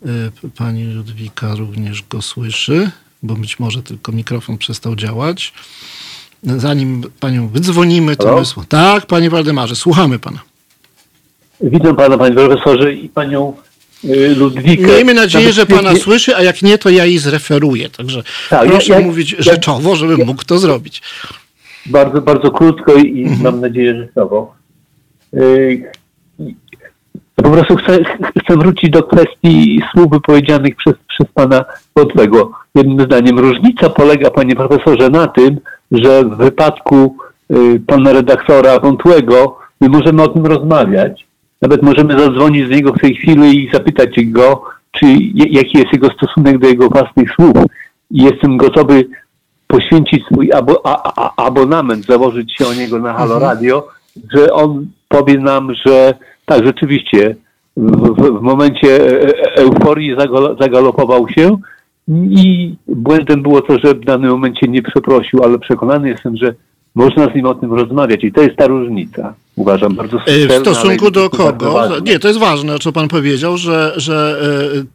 y, pani Ludwika również go słyszy, bo być może tylko mikrofon przestał działać. Zanim panią wydzwonimy, to Halo? my... Tak, panie Waldemarze, słuchamy pana. Witam pana, panie profesorze i panią y, Ludwikę. Miejmy nadzieję, że pana słyszy, a jak nie, to ja jej zreferuję. Także Tak, proszę ja- ja- mówić ja- rzeczowo, żebym mógł to zrobić. Bardzo, bardzo krótko i Mhm. mam nadzieję, że słowo. Y, Po prostu chcę, chcę wrócić do kwestii słów wypowiedzianych przez, przez pana Wodłego. Jednym zdaniem, różnica polega, panie profesorze, na tym, że w wypadku y, pana redaktora Wątłego my możemy o tym rozmawiać. Nawet możemy zadzwonić z niego w tej chwili i zapytać go, czy jaki jest jego stosunek do jego własnych słów. I jestem gotowy poświęcić swój abo, a, a, abonament, założyć się o niego na Halo Radio, że on powie nam, że tak, rzeczywiście w, w, momencie e- e- euforii zagalo- zagalopował się i błędem było to, że w danym momencie nie przeprosił, ale przekonany jestem, że można z nim o tym rozmawiać i to jest ta różnica. Uważam bardzo E, subtelna, W stosunku do bardzo kogo? Nie, to jest ważne, co pan powiedział, że, że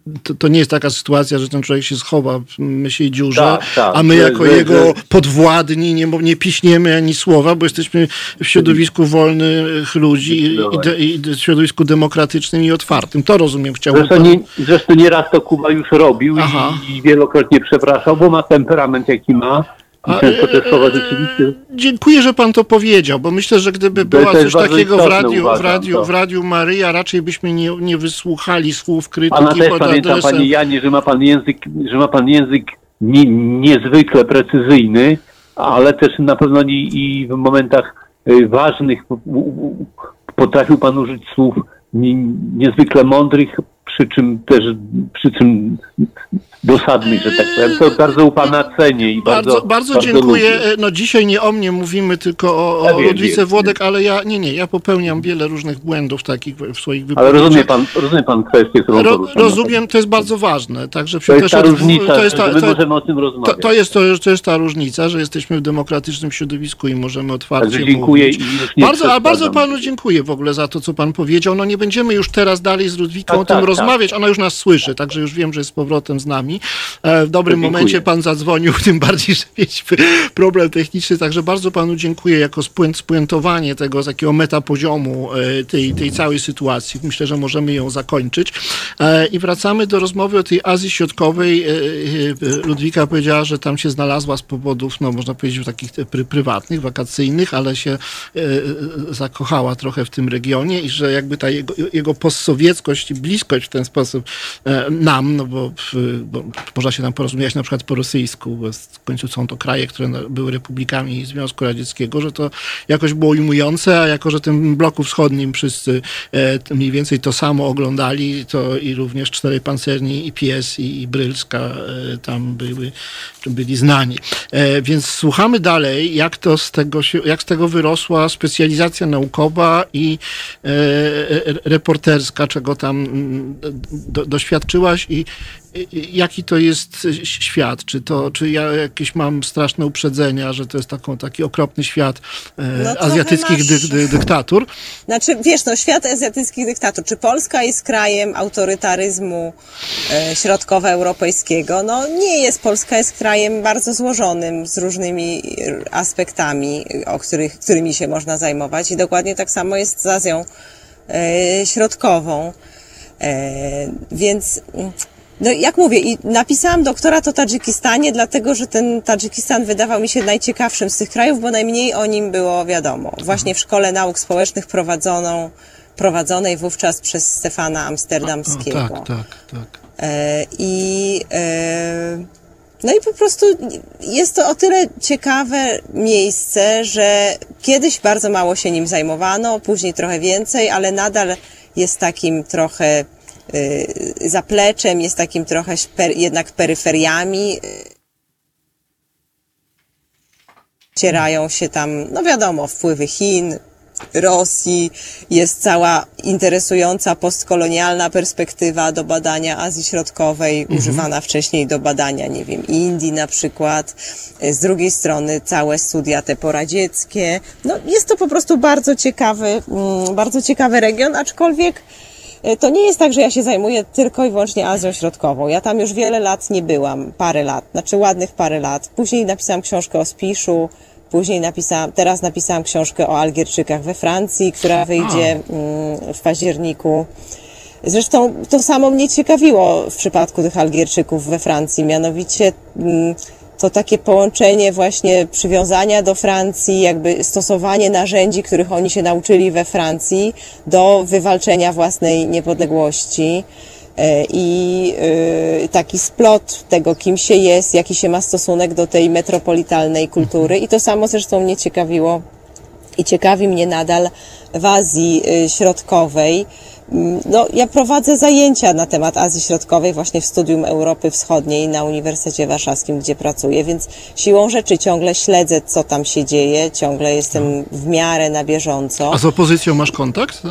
e, to, to nie jest taka sytuacja, że ten człowiek się schowa w myśli dziurze, Tak, tak, a my jako że- jego że- podwładni nie, nie piśniemy ani słowa, bo jesteśmy w środowisku wolnych ludzi i, i, środowisku demokratycznym i otwartym. To rozumiem, chciałbym Zresztą, nie, zresztą nieraz to Kuba już robił i, i wielokrotnie przepraszał, bo ma temperament jaki ma. I często e, rzeczywiście... Dziękuję, że pan to powiedział, bo myślę, że gdyby była coś takiego w radiu, w uważam, radiu, to. w radiu Maryja, raczej byśmy nie, nie wysłuchali słów krytyki Pana też pod pamiętam, adresem... panie Janie, że ma pan język, że ma pan język nie, niezwykle precyzyjny, ale też na pewno i, i w momentach y, ważnych potrafił pan użyć słów nie, niezwykle mądrych, przy czym też, przy czym dosadnych, że tak powiem. To bardzo u pana cenię i bardzo, Bardzo, bardzo dziękuję. lubię. No dzisiaj nie o mnie mówimy, tylko o, Ja o Ludwice Włodek, ale ja nie, nie, ja popełniam wiele różnych błędów takich w swoich Ale wypowiedziach. rozumie pan, rozumie pan kwestię, którą Ro, rozumiem, to jest bardzo ważne. Także To jest ta różnica, to jest ta, to, możemy o tym to, rozmawiać. to, jest, to, to jest ta różnica, że jesteśmy w demokratycznym środowisku i możemy otwarcie Także dziękuję mówić. i Bardzo, a bardzo panu dziękuję w ogóle za to, co pan powiedział. No nie będziemy już teraz dalej z Ludwiką Tak, o tym tak, rozmawiać. Ona już nas słyszy, także już wiem, że jest z powrotem z nami. E, W dobrym Dziękuję. momencie pan zadzwonił, [laughs] tym bardziej, że mieliśmy problem techniczny. Także bardzo panu dziękuję jako spuent- spuentowanie tego z takiego metapoziomu e, tej, tej całej sytuacji. Myślę, że możemy ją zakończyć. E, I wracamy do rozmowy o tej Azji Środkowej. Ludwika powiedziała, że tam się znalazła z powodów, no można powiedzieć, takich pry, prywatnych, wakacyjnych, ale się zakochała trochę w tym regionie i że jakby ta jego, jego postsowieckość i bliskość w ten sposób e, nam, no bo, bo można się tam porozumieć na przykład po rosyjsku, bo w końcu są to kraje, które były republikami Związku Radzieckiego, że to jakoś było ujmujące, a jako, że tym bloku wschodnim wszyscy e, mniej więcej to samo oglądali, to i również cztery pancerni, i Pies, i, i Brylska e, tam były, byli znani. Więc słuchamy dalej, jak to z tego się, jak z tego wyrosła specjalizacja naukowa i reporterska, czego tam do, doświadczyłaś i jaki to jest świat? Czy, to, czy ja jakieś mam straszne uprzedzenia, że to jest taką, taki okropny świat e, no azjatyckich dy, dy, dyktatur? Znaczy, wiesz, no świat azjatyckich dyktatur. Czy Polska jest krajem autorytaryzmu e, środkowoeuropejskiego? No nie jest. Polska jest krajem bardzo złożonym, z różnymi aspektami, o których, którymi się można zajmować i dokładnie tak samo jest z Azją e, środkową. E, więc no jak mówię, i napisałam doktorat o Tadżykistanie, dlatego że ten Tadżykistan wydawał mi się najciekawszym z tych krajów, bo najmniej o nim było wiadomo. Właśnie w Szkole Nauk Społecznych prowadzoną, prowadzonej wówczas przez Stefana Amsterdamskiego. O, tak, tak, tak. E, I e, no i po prostu jest to o tyle ciekawe miejsce, że kiedyś bardzo mało się nim zajmowano, później trochę więcej, ale nadal jest takim trochę Y, zapleczem, jest takim trochę jednak peryferiami. Cierają się tam, no wiadomo, wpływy Chin, Rosji, jest cała interesująca postkolonialna perspektywa do badania Azji Środkowej, mhm. używana wcześniej do badania, nie wiem, Indii na przykład. Z drugiej strony całe studia te poradzieckie. No, jest to po prostu bardzo ciekawy, mm, bardzo ciekawy region, aczkolwiek E, to nie jest tak, że ja się zajmuję tylko i wyłącznie Azją Środkową. Ja tam już wiele lat nie byłam, parę lat, znaczy ładnych parę lat. Później napisałam książkę o Spiszu, później napisałam, teraz napisałam książkę o Algierczykach we Francji, która wyjdzie mm, w październiku. Zresztą to samo mnie ciekawiło w przypadku tych Algierczyków we Francji, mianowicie mm, to takie połączenie właśnie przywiązania do Francji, jakby stosowanie narzędzi, których oni się nauczyli we Francji do wywalczenia własnej niepodległości i e, taki splot tego, kim się jest, jaki się ma stosunek do tej metropolitalnej kultury. I to samo zresztą mnie ciekawiło i ciekawi mnie nadal w Azji e, Środkowej, no, ja prowadzę zajęcia na temat Azji Środkowej właśnie w Studium Europy Wschodniej na Uniwersytecie Warszawskim, gdzie pracuję, więc siłą rzeczy ciągle śledzę, co tam się dzieje, ciągle jestem w miarę na bieżąco. A z opozycją masz kontakt?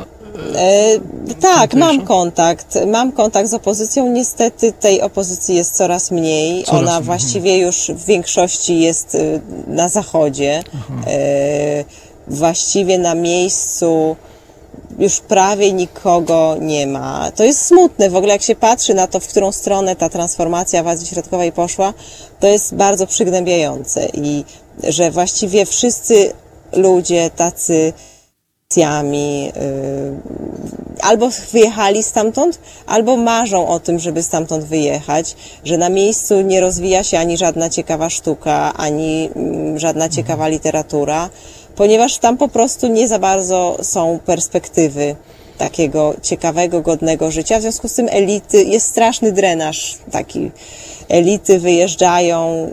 E, tak, mam kontakt. Mam kontakt z opozycją. Niestety tej opozycji jest coraz mniej. Coraz Ona mniej. właściwie już w większości jest y, na zachodzie. E, właściwie na miejscu już prawie nikogo nie ma. To jest smutne. W ogóle jak się patrzy na to, w którą stronę ta transformacja w Azji Środkowej poszła, to jest bardzo przygnębiające i że właściwie wszyscy ludzie tacy yy, albo wyjechali stamtąd, albo marzą o tym, żeby stamtąd wyjechać, że na miejscu nie rozwija się ani żadna ciekawa sztuka, ani mm, żadna ciekawa literatura ponieważ tam po prostu nie za bardzo są perspektywy takiego ciekawego, godnego życia. W związku z tym elity, jest straszny drenaż taki. Elity wyjeżdżają,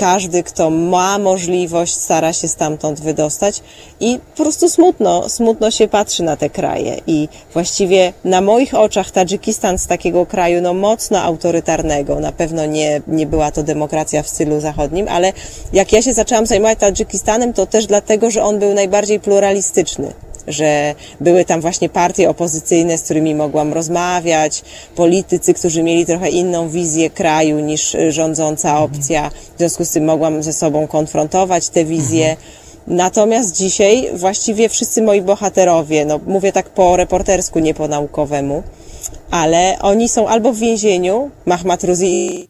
każdy, kto ma możliwość, stara się stamtąd wydostać i po prostu smutno, smutno się patrzy na te kraje. I właściwie na moich oczach Tadżykistan z takiego kraju no mocno autorytarnego, na pewno nie, nie była to demokracja w stylu zachodnim, ale jak ja się zaczęłam zajmować Tadżykistanem, to też dlatego, że on był najbardziej pluralistyczny że były tam właśnie partie opozycyjne, z którymi mogłam rozmawiać, politycy, którzy mieli trochę inną wizję kraju niż rządząca opcja. W związku z tym mogłam ze sobą konfrontować te wizje. Natomiast dzisiaj właściwie wszyscy moi bohaterowie, no mówię tak po reportersku, nie po naukowemu, ale oni są albo w więzieniu, Mahmad Ruzi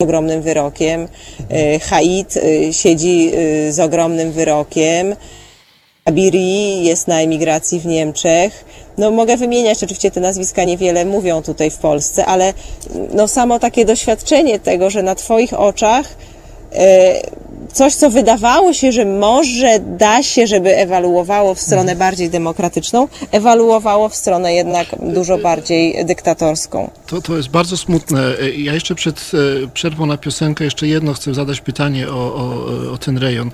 z ogromnym wyrokiem, e, Haid e, siedzi e, z ogromnym wyrokiem, Abiri jest na emigracji w Niemczech. No mogę wymieniać, oczywiście te nazwiska niewiele mówią tutaj w Polsce, ale no samo takie doświadczenie tego, że na Twoich oczach e, coś, co wydawało się, że może da się, żeby ewaluowało w stronę bardziej demokratyczną, ewaluowało w stronę jednak dużo bardziej dyktatorską. To, to jest bardzo smutne. Ja jeszcze przed e, przerwą na piosenkę jeszcze jedno chcę zadać pytanie o, o, o ten rejon.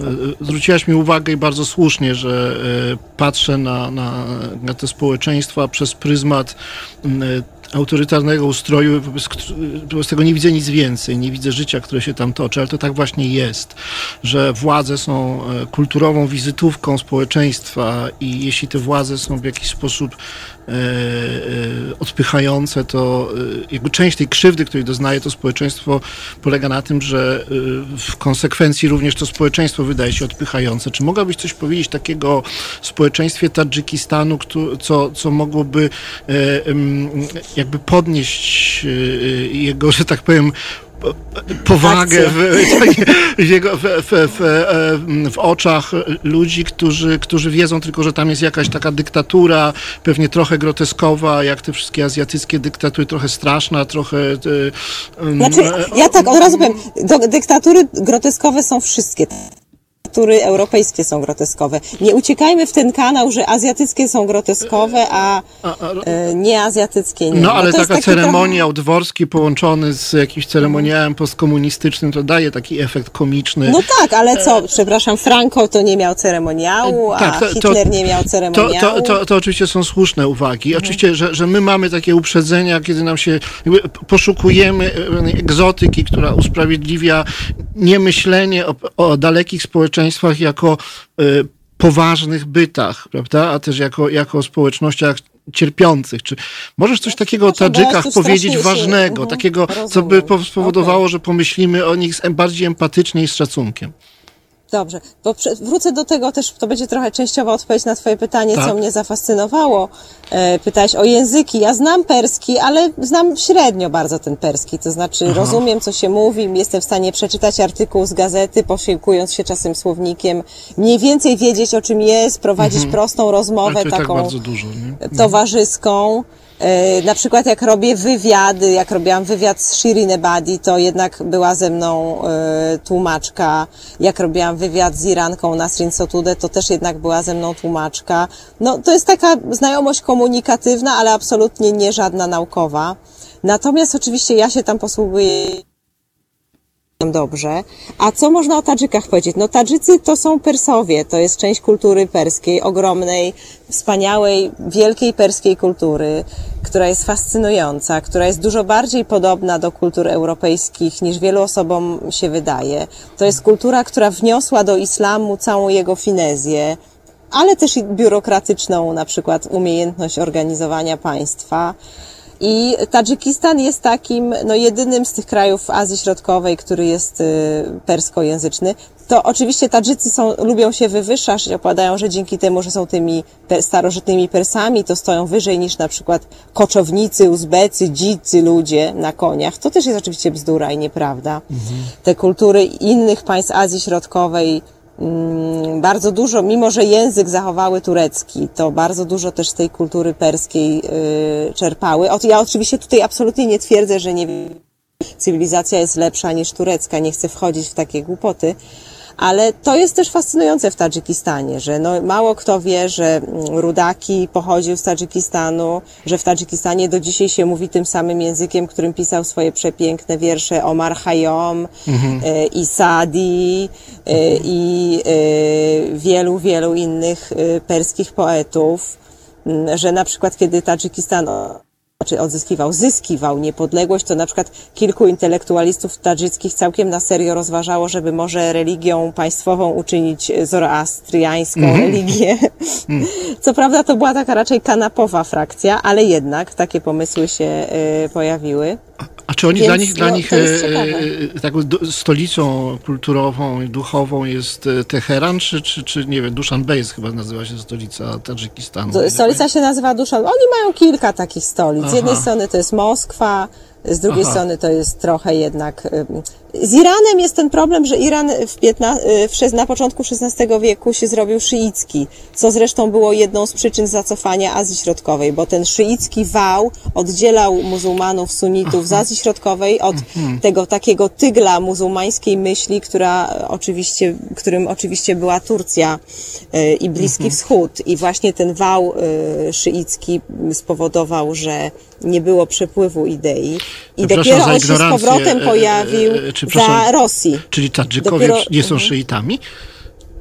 E, zwróciłaś mi uwagę i bardzo słusznie, że e, patrzę na, na, na te społeczeństwa przez pryzmat autorytarnego ustroju, wobec, tego nie widzę nic więcej, nie widzę życia, które się tam toczy, ale to tak właśnie jest, że władze są e, kulturową wizytówką społeczeństwa i jeśli te władze są w jakiś sposób e, e, odpychające, to jakby część tej krzywdy, której doznaje to społeczeństwo polega na tym, że w konsekwencji również to społeczeństwo wydaje się odpychające. Czy mogłabyś coś powiedzieć takiego o społeczeństwie Tadżykistanu, co, co mogłoby jakby podnieść jego, że tak powiem, powagę w, w, jego, w, w, w, oczach ludzi, którzy, którzy wiedzą tylko, że tam jest jakaś taka dyktatura, pewnie trochę groteskowa, jak te wszystkie azjatyckie dyktatury, trochę straszna, trochę... E, znaczy, ja tak od razu powiem, dyktatury groteskowe są wszystkie diktatury europejskie są groteskowe. Nie uciekajmy w ten kanał, że azjatyckie są groteskowe, a e, nie azjatyckie nie. No ale no, taka ceremoniał trochę... dworski połączony z jakimś ceremoniałem postkomunistycznym to daje taki efekt komiczny. No tak, ale co, przepraszam, Franco to nie miał ceremoniału, a tak, to, Hitler to, nie miał ceremoniału. To, to, to, oczywiście są słuszne uwagi. Mhm. Oczywiście, że, że my mamy takie uprzedzenia, kiedy nam się poszukujemy egzotyki, która usprawiedliwia niemyślenie o, o dalekich społeczeństwach, społeczeństwach jako y, poważnych bytach, prawda, a też jako, jako społecznościach cierpiących. Czy możesz coś takiego o Tadżykach powiedzieć ważnego, mhm. takiego, co by spowodowało, że pomyślimy o nich bardziej empatycznie i z szacunkiem? Dobrze, bo wrócę do tego też, to będzie trochę częściowa odpowiedź na Twoje pytanie, tak. co mnie zafascynowało. E, pytałeś o języki. Ja znam perski, ale znam średnio bardzo ten perski. To znaczy, Aha. rozumiem, co się mówi, jestem w stanie przeczytać artykuł z gazety, posiłkując się czasem słownikiem, mniej więcej wiedzieć, o czym jest, prowadzić mhm. prostą rozmowę, tak taką tak dużo, towarzyską. E, na przykład jak robię wywiady, jak robiłam wywiad z Shirin Ebadi, to jednak była ze mną e, tłumaczka. Jak robiłam wywiad z Iranką Nasrin Sotude, to też jednak była ze mną tłumaczka. No to jest taka znajomość komunikatywna, ale absolutnie nie żadna naukowa. Natomiast oczywiście ja się tam posługuję dobrze. A co można o Tadżykach powiedzieć? No Tadżycy to są Persowie, to jest część kultury perskiej, ogromnej, wspaniałej, wielkiej perskiej kultury, która jest fascynująca, która jest dużo bardziej podobna do kultur europejskich niż wielu osobom się wydaje. To jest kultura, która wniosła do islamu całą jego finezję, ale też i biurokratyczną na przykład umiejętność organizowania państwa. I Tadżykistan jest takim, no jedynym z tych krajów Azji Środkowej, który jest y, perskojęzyczny. To oczywiście Tadżycy są, lubią się wywyższać, opowiadają, że dzięki temu, że są tymi starożytnymi Persami, to stoją wyżej niż na przykład koczownicy, Uzbecy, dzicy ludzie na koniach. To też jest oczywiście bzdura i nieprawda. Mhm. Te kultury innych państw Azji Środkowej, bardzo dużo, mimo że język zachowały turecki, to bardzo dużo też z tej kultury perskiej y, czerpały. Ja oczywiście tutaj absolutnie nie twierdzę, że nie cywilizacja jest lepsza niż turecka, nie chcę wchodzić w takie głupoty, ale to jest też fascynujące w Tadżykistanie, że no, mało kto wie, że mm, Rudaki pochodził z Tadżykistanu, że w Tadżykistanie do dzisiaj się mówi tym samym językiem, którym pisał swoje przepiękne wiersze Omar Khayyam mhm. E, i Sadi mhm. i e, wielu, wielu innych perskich poetów, że na przykład kiedy Tadżykistan znaczy odzyskiwał, zyskiwał niepodległość, to na przykład kilku intelektualistów tadżyckich całkiem na serio rozważało, żeby może religią państwową uczynić zoroastriańską mm -hmm. religię. Mm. Co prawda to była taka raczej kanapowa frakcja, ale jednak takie pomysły się y, pojawiły. A czy oni Więc, dla nich, dla no, nich e, e, taką stolicą kulturową i duchową jest e, Teheran, czy, czy, czy nie wiem, Dushanbe jest chyba nazywa się stolica Tadżykistanu? Stolica się nazywa Dushan. Oni mają kilka takich stolic. Z jednej strony to jest Moskwa, Z drugiej Aha. strony to jest trochę jednak. Z Iranem jest ten problem, że Iran w, piętna, y, w, szes- na początku XVI wieku się zrobił szyicki, co zresztą było jedną z przyczyn zacofania Azji Środkowej, bo ten szyicki wał oddzielał muzułmanów, sunnitów z Azji Środkowej od Mhm. tego takiego tygla muzułmańskiej myśli, która oczywiście, którym oczywiście była Turcja y, i Bliski Mhm. Wschód. I właśnie ten wał y, szyicki spowodował, że nie było przepływu idei. I dopiero on się z powrotem e, e, pojawił e, czy, za Rosji. Czyli Tadżykowie Dopiero- nie są mhm. szyitami?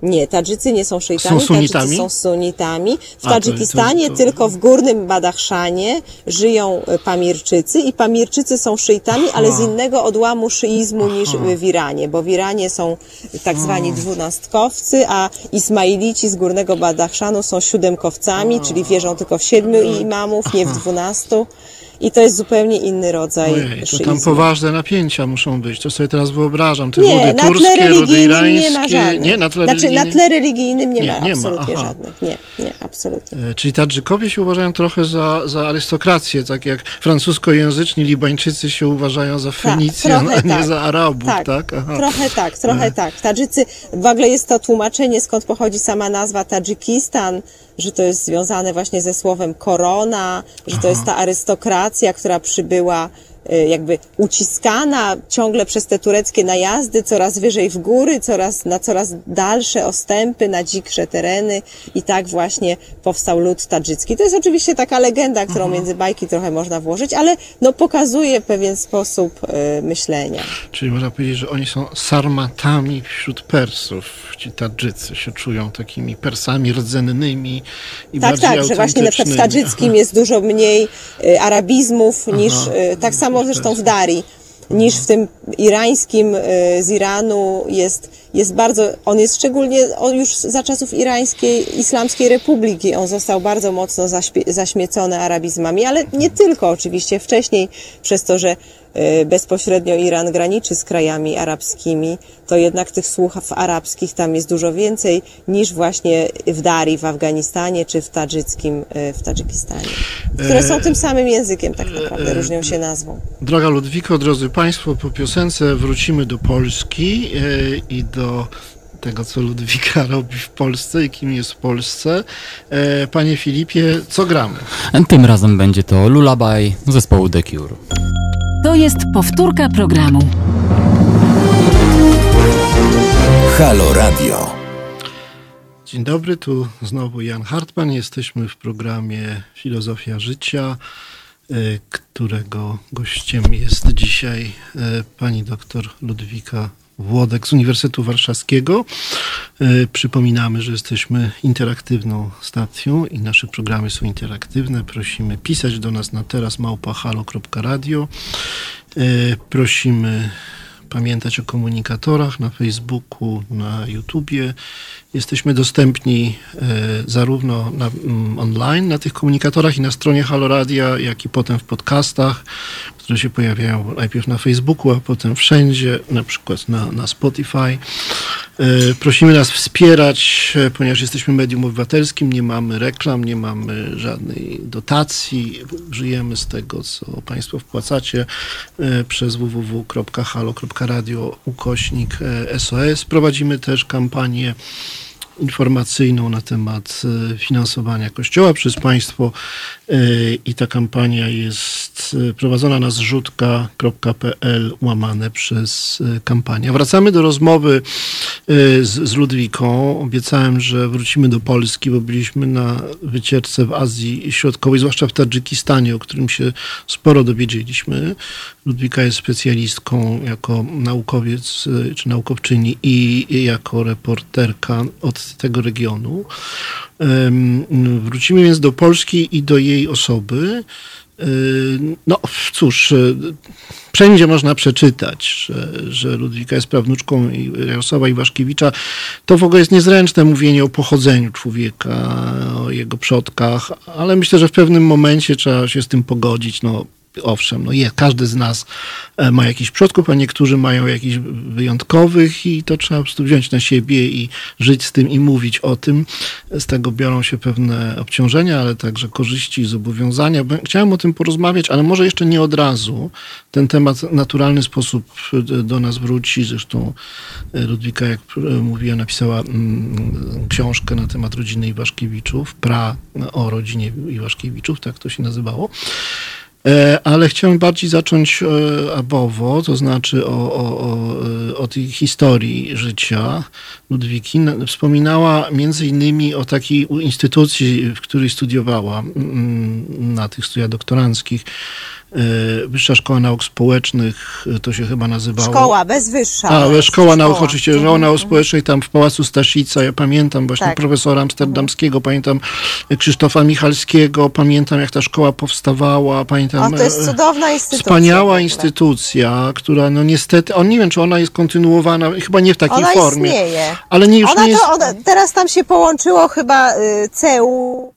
Nie, Tadżycy nie są szyitami, Są sunnitami? Tadżycy są sunnitami. W A, Tadżykistanie to- to- tylko w górnym Badachszanie żyją e, Pamirczycy i Pamirczycy są szyitami, ale z innego odłamu szyizmu niż w Iranie, bo w Iranie są tak zwani dwunastkowcy, a Ismailici z górnego Badachszanu są siódemkowcami, czyli wierzą tylko w siedmiu imamów, nie w dwunastu. I to jest zupełnie inny rodzaj Ojej, to szyizmu. tam poważne napięcia muszą być. To sobie teraz wyobrażam. Te Nie, wody turskie, wody irańskie. nie ma żadnych. Nie, na tle znaczy, religijnym. na tle religijnym nie, Nie, ma nie ma, absolutnie aha. żadnych. Nie, nie, absolutnie. E, Czyli Tadżykowie się uważają trochę za, za arystokrację, tak jak francuskojęzyczni Libańczycy się uważają za Fenicjan, trochę a nie tak. za Arabów, tak? Aha. Trochę tak, trochę tak. Tadżycy, w ogóle jest to tłumaczenie, skąd pochodzi sama nazwa Tadżykistan, że to jest związane właśnie ze słowem korona, że to jest ta arystokracja, która przybyła jakby uciskana ciągle przez te tureckie najazdy, coraz wyżej w góry, coraz, na coraz dalsze ostępy, na dziksze tereny i tak właśnie powstał lud tadżycki. To jest oczywiście taka legenda, którą między bajki trochę można włożyć, ale no pokazuje pewien sposób y, myślenia. Czyli można powiedzieć, że oni są sarmatami wśród Persów. Ci Tadżycy się czują takimi Persami rdzennymi i Tak, bardziej tak, że właśnie na przykład w tadżyckim jest dużo mniej y, arabizmów niż, y, tak samo zresztą w Dari, niż w tym irańskim y, z Iranu jest, jest bardzo, on jest szczególnie, on już za czasów irańskiej, islamskiej republiki, on został bardzo mocno zaśmiecony arabizmami, ale nie tylko oczywiście, wcześniej przez to, że y, bezpośrednio Iran graniczy z krajami arabskimi, to jednak tych słów arabskich tam jest dużo więcej niż właśnie w Dari w Afganistanie czy w tadżyckim y, w Tadżykistanie, które są tym samym językiem tak naprawdę, różnią się nazwą. Droga Ludwiko, drodzy Państwo, po piosence wrócimy do Polski e, i do tego, co Ludwika [laughs] robi w Polsce i kim jest w Polsce. E, Panie Filipie, co gramy? Tym razem będzie to Lullaby zespołu The Cure. To jest powtórka programu. Halo Radio. Dzień dobry, tu znowu Jan Hartman. Jesteśmy w programie Filozofia Życia, e, którego gościem jest dzisiaj e, pani doktor Ludwika Włodek z Uniwersytetu Warszawskiego. E, Przypominamy, że jesteśmy interaktywną stacją i nasze programy są interaktywne. Prosimy pisać do nas na teraz małpahalo.radio. E, Prosimy pamiętać o komunikatorach na Facebooku, na YouTubie. Jesteśmy dostępni e, zarówno na, mm, online na tych komunikatorach i na stronie Halo Radia, jak i potem w podcastach, które się pojawiają najpierw na Facebooku, a potem wszędzie, na przykład na, na Spotify. E, Prosimy nas wspierać, e, ponieważ jesteśmy medium obywatelskim, nie mamy reklam, nie mamy żadnej dotacji, żyjemy z tego, co Państwo wpłacacie przez www.halo.radio ukośnik SOS. Prowadzimy też kampanię informacyjną na temat e, finansowania Kościoła przez państwo e, i ta kampania jest e, prowadzona na zrzutka.pl łamane przez kampanię. Wracamy do rozmowy z, z Ludwiką. Obiecałem, że wrócimy do Polski, bo byliśmy na wycieczce w Azji Środkowej, zwłaszcza w Tadżykistanie, o którym się sporo dowiedzieliśmy. Ludwika jest specjalistką jako naukowiec czy naukowczyni i jako reporterka od tego regionu. Wrócimy więc do Polski i do jej osoby. No cóż, e, wszędzie można przeczytać, że, że Ludwika jest prawnuczką Jarosława Iwaszkiewicza. To w ogóle jest niezręczne mówienie o pochodzeniu człowieka, o jego przodkach, ale myślę, że w pewnym momencie trzeba się z tym pogodzić. No, owszem, no jest, każdy z nas e, ma jakiś przodków, a niektórzy mają jakichś wyjątkowych i to trzeba po prostu wziąć na siebie i żyć z tym i mówić o tym. Z tego biorą się pewne obciążenia, ale także korzyści i zobowiązania. Chciałem o tym porozmawiać, ale może jeszcze nie od razu. Ten temat w naturalny sposób do nas wróci. Zresztą Ludwika, jak mówiła, napisała mm, książkę na temat rodziny Iwaszkiewiczów, pra o rodzinie Iwaszkiewiczów, tak to się nazywało. E, ale chciałem bardziej zacząć e, abowo, to znaczy o, o, o, e, o tej historii życia Ludwiki. Wspominała między innymi o takiej instytucji, w której studiowała na tych studiach doktoranckich, Wyższa Szkoła Nauk Społecznych, e, to się chyba nazywało. Szkoła, bez wyższa. A, Szkoła, szkoła Nauk, oczywiście, Szkoła mhm, Nauk mhm. Społecznych tam w Pałacu Staszica, ja pamiętam właśnie tak. profesora amsterdamskiego, pamiętam Krzysztofa Michalskiego, pamiętam jak ta szkoła powstawała, pamiętam... A to jest e, cudowna instytucja. Wspaniała instytucja, która no niestety, on nie wiem, czy ona jest kontynuowana, chyba nie w takiej ona formie. Istnieje. Ale nie już ona nie jest... ona, teraz tam się połączyło chyba y, CEU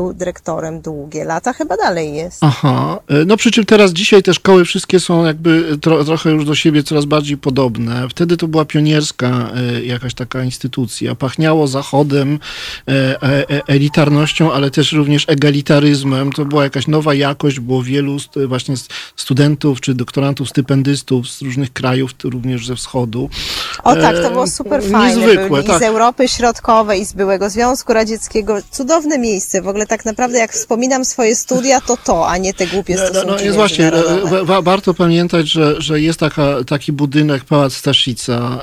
był dyrektorem długie lata, chyba dalej jest. Aha, e, no przy czym teraz dzisiaj te szkoły wszystkie są jakby tro, trochę już do siebie coraz bardziej podobne. Wtedy to była pionierska e, jakaś taka instytucja. Pachniało zachodem, e, elitarnością, ale też również egalitaryzmem. To była jakaś nowa jakość, było wielu właśnie studentów czy doktorantów, stypendystów z różnych krajów, również ze wschodu. O tak, to było super fajne. Niezwykłe, Byli tak. I z Europy Środkowej, i z byłego Związku Radzieckiego. Cudowne miejsce. W ogóle tak naprawdę jak wspominam swoje studia, to to, a nie te głupie no, stosunki No, no jest właśnie, wa, warto pamiętać, że, że jest taka, taki budynek, Pałac Staszica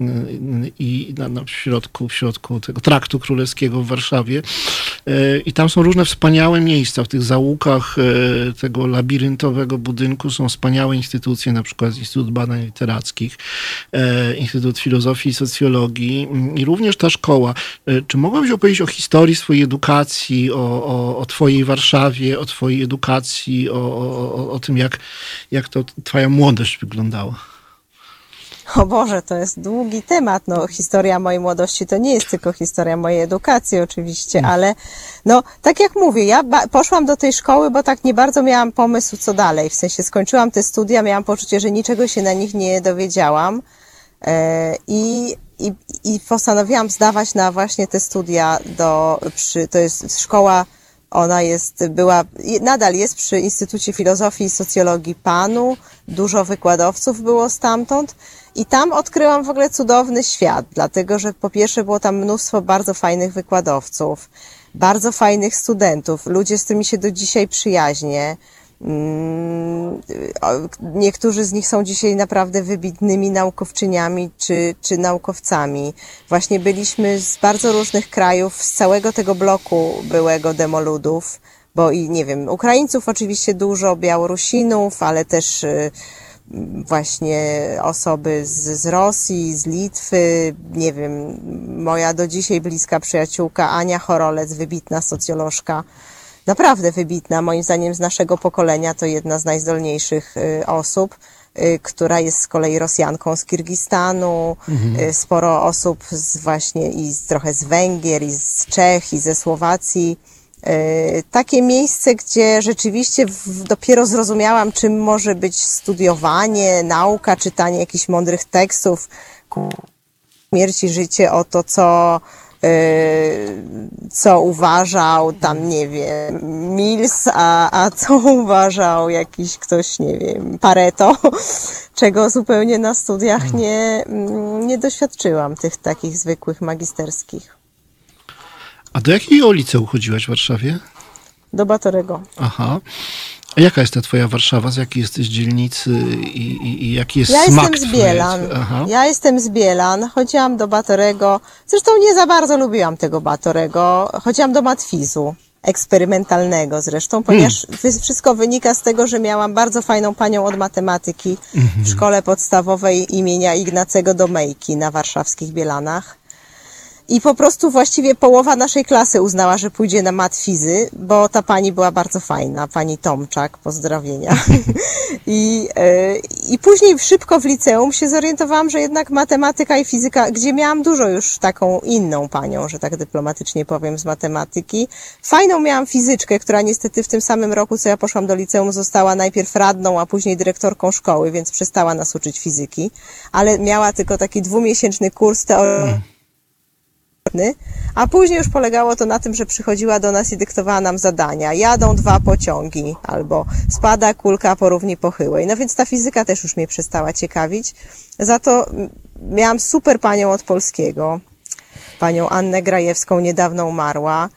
yy, yy, i na, w, środku, w środku tego traktu królewskiego w Warszawie yy, i tam są różne wspaniałe miejsca, w tych załukach tego labiryntowego budynku są wspaniałe instytucje, na przykład Instytut Badań Literackich, Instytut Filozofii i Socjologii mm, i również ta szkoła. Czy mogłabyś opowiedzieć o historii swojej edukacji, o, o, o Twojej Warszawie, o Twojej edukacji, o, o, o tym, jak, jak to Twoja młodość wyglądała. O Boże, to jest długi temat. No, historia mojej młodości to nie jest tylko historia mojej edukacji, oczywiście, hmm. ale no, tak jak mówię, ja poszłam do tej szkoły, bo tak nie bardzo miałam pomysł, co dalej. W sensie skończyłam te studia, miałam poczucie, że niczego się na nich nie dowiedziałam. E, I i, i postanowiłam zdawać na właśnie te studia do, przy, to jest szkoła, ona jest, była, nadal jest przy Instytucie Filozofii i Socjologii PANU, dużo wykładowców było stamtąd i tam odkryłam w ogóle cudowny świat, dlatego że po pierwsze było tam mnóstwo bardzo fajnych wykładowców, bardzo fajnych studentów, ludzie, z którymi się do dzisiaj przyjaźnię, Mm, niektórzy z nich są dzisiaj naprawdę wybitnymi naukowczyniami czy, czy naukowcami. Właśnie byliśmy z bardzo różnych krajów, z całego tego bloku byłego demoludów, bo i nie wiem, Ukraińców oczywiście dużo, Białorusinów, ale też y, właśnie osoby z, z Rosji, z Litwy, nie wiem, moja do dzisiaj bliska przyjaciółka Ania Chorolec, wybitna socjolożka, naprawdę wybitna, moim zdaniem z naszego pokolenia, to jedna z najzdolniejszych y, osób, y, która jest z kolei Rosjanką z Kirgistanu, mhm. Y, sporo osób z właśnie i z, trochę z Węgier, i z Czech, i ze Słowacji. Takie miejsce, gdzie rzeczywiście dopiero zrozumiałam, czym może być studiowanie, nauka, czytanie jakichś mądrych tekstów, śmierci, życie, o to, co co uważał tam, nie wiem, Mills, a, a co uważał jakiś ktoś, nie wiem, Pareto, [laughs] czego zupełnie na studiach hmm. nie, mm, nie doświadczyłam, tych takich zwykłych magisterskich. A do jakiego liceum chodziłaś w Warszawie? Do Batorego. Aha. A jaka jest ta twoja Warszawa? Z jakiej jesteś dzielnicy i, i, i jaki jest ja smak jestem z Bielan. Ja jestem z Bielan. Chodziłam do Batorego. Zresztą nie za bardzo lubiłam tego Batorego. Chodziłam do Matwizu eksperymentalnego zresztą, ponieważ hmm. wszystko wynika z tego, że miałam bardzo fajną panią od matematyki w mhm. szkole podstawowej imienia Ignacego Domejki na warszawskich Bielanach. I po prostu właściwie połowa naszej klasy uznała, że pójdzie na mat fizy, bo ta pani była bardzo fajna, pani Tomczak, pozdrowienia. [laughs] I, e, I później szybko w liceum się zorientowałam, że jednak matematyka i fizyka, gdzie miałam dużo już taką inną panią, że tak dyplomatycznie powiem, z matematyki. Fajną miałam fizyczkę, która niestety w tym samym roku, co ja poszłam do liceum, została najpierw radną, a później dyrektorką szkoły, więc przestała nas uczyć fizyki, ale miała tylko taki dwumiesięczny kurs teorii a później już polegało to na tym, że przychodziła do nas i dyktowała nam zadania. Jadą dwa pociągi, albo spada kulka po równi pochyłej. No więc ta fizyka też już mnie przestała ciekawić. Za to miałam super panią od polskiego, panią Annę Grajewską, niedawno umarła,